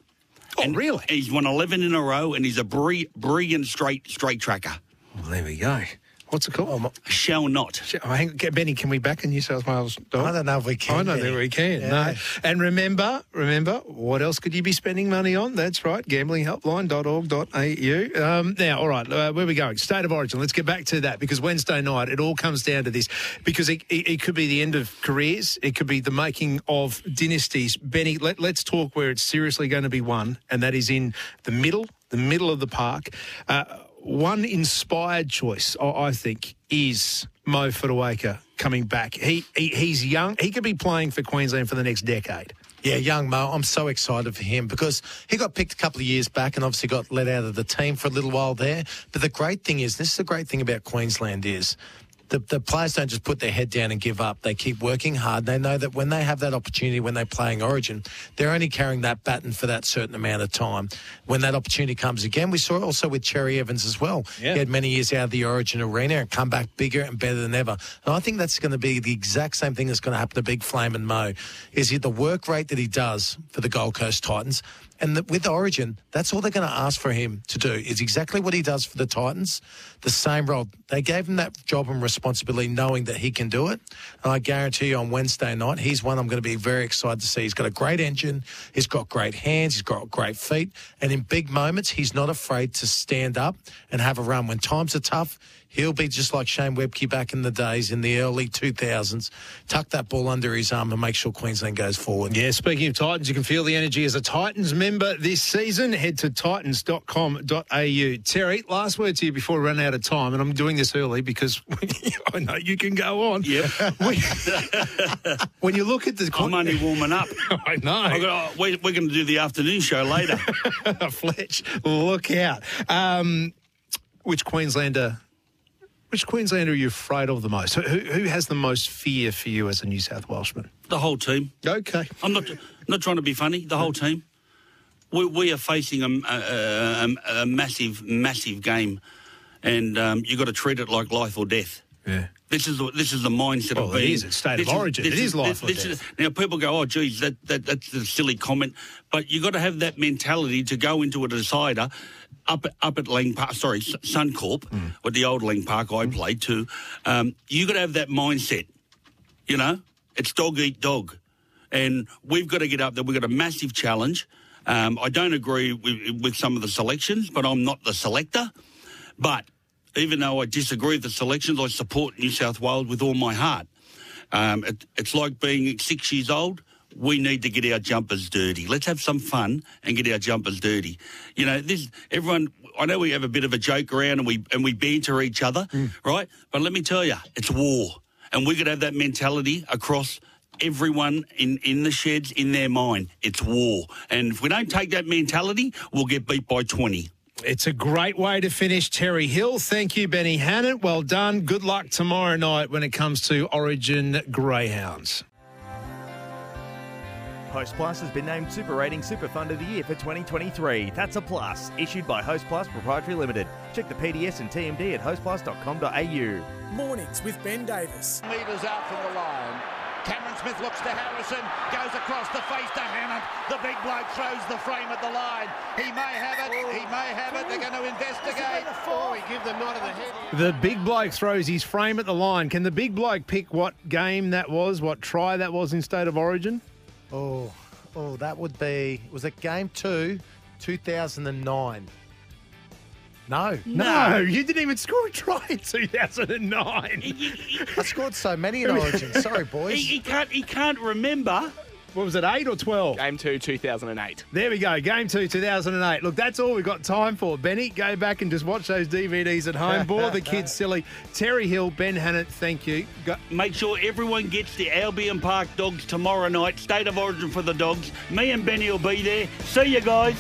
Oh, really? He's won eleven in a row, and he's a bri- brilliant straight straight tracker. Well, there we go. What's it called? Shall not. Oh, hang, get- Benny, can we back a New South Wales dog? I don't know if we can, I don't Benny. think we can. Yeah. No. And remember, remember, what else could you be spending money on? That's right, gamblinghelpline.org.au. Um, now, all right, uh, where are we going? State of origin. Let's get back to that because Wednesday night, it all comes down to this because it, it, it could be the end of careers, it could be the making of dynasties. Benny, let, let's talk where it's seriously going to be won, and that is in the middle, the middle of the park. Uh, one inspired choice, I, think, is Mo Fotuaika coming back. He, he he's young. He could be playing for Queensland for the next decade. Yeah, young Mo, I'm so excited for him because he got picked a couple of years back and obviously got let out of the team for a little while there. But the great thing is, this is the great thing about Queensland is the, the players don't just put their head down and give up. They keep working hard. They know that when they have that opportunity, when they're playing Origin, they're only carrying that baton for that certain amount of time. When that opportunity comes again, we saw it also with Cherry Evans as well. Yeah. He had many years out of the Origin arena and come back bigger and better than ever. And I think that's going to be the exact same thing that's going to happen to Big Flame and Mo. Is he the work rate that he does for the Gold Coast Titans? And the, with Origin, that's all they're going to ask for him to do is exactly what he does for the Titans, the same role. They gave him that job and responsibility knowing that he can do it. And I guarantee you on Wednesday night, he's one I'm going to be very excited to see. He's got a great engine. He's got great hands. He's got great feet. And in big moments, he's not afraid to stand up and have a run. When times are tough, He'll be just like Shane Webcke back in the days in the early 2000s. Tuck that ball under his arm and make sure Queensland goes forward. Yeah, speaking of Titans, you can feel the energy as a Titans member this season. Head to titans.com.au. Terry, last word to you before we run out of time, and I'm doing this early because (laughs) I know you can go on. Yep. (laughs) when you look at the. I'm only warming up. (laughs) I know. I got, we're we're going to do the afternoon show later. Fletch, look out. Um, which Queenslander. Which Queenslander are you afraid of the most? Who, who has the most fear for you as a New South Welshman? The whole team. Okay. I'm not not trying to be funny. The whole team. We, we are facing a, a, a, a massive, massive game, and um, you've got to treat it like life or death. Yeah. This is the, this is the mindset Well, of it being. is. It's state of this origin. this It is life or this death. now people go, oh, geez, that, that that's a silly comment, but you have got to have that mentality to go into a decider. Up, up at Lang Park, sorry, Suncorp, Mm. with the old Lang Park I played too. Um, you got to have that mindset. You know, it's dog eat dog, and we've got to get up there. We've got a massive challenge. Um, I don't agree with, with some of the selections, but I'm not the selector. But even though I disagree with the selections, I support New South Wales with all my heart. Um, it, it's like being six years old. We need to get our jumpers dirty. Let's have some fun and get our jumpers dirty. You know, this everyone. I know we have a bit of a joke around and we and we banter each other, right? But let me tell you, it's war, and we to have that mentality across everyone in, in the sheds in their mind. It's war, and if we don't take that mentality, we'll get beat by twenty. It's a great way to finish. Terry Hill, thank you, Benny Hannant. Well done. Good luck tomorrow night when it comes to Origin Greyhounds. Hostplus has been named Super Rating Super Fund of the Year for 2023. That's a plus. Issued by Hostplus Proprietary Limited. Check the PDS and TMD at hostplus.com.au. Mornings with Ben Davis. Metres out from the line. Cameron Smith looks to Harrison, goes across the face to Hammond. The big bloke throws the frame at the line. He may have it, he may have it. They're going to investigate. Oh, he give the nod of the head. The big bloke throws his frame at the line. Can the big bloke pick what game that was, what try that was in State of Origin? Oh, oh, that would be. Was it game two, 2009? No. No, you didn't even score a try in 2009. I scored so many in Origin. Sorry, (laughs) boys. He, he can't. He can't remember. What was it, 8 or 12? Game 2, 2008. There we go, game two, 2008. Look, that's all we've got time for. Benny, go back and just watch those DVDs at home. Bore the (laughs) kids silly. Terry Hill, Ben Hannant, thank you. Go- Make sure everyone gets the Albion Park Dogs tomorrow night. State of origin for the dogs. Me and Benny will be there. See you guys.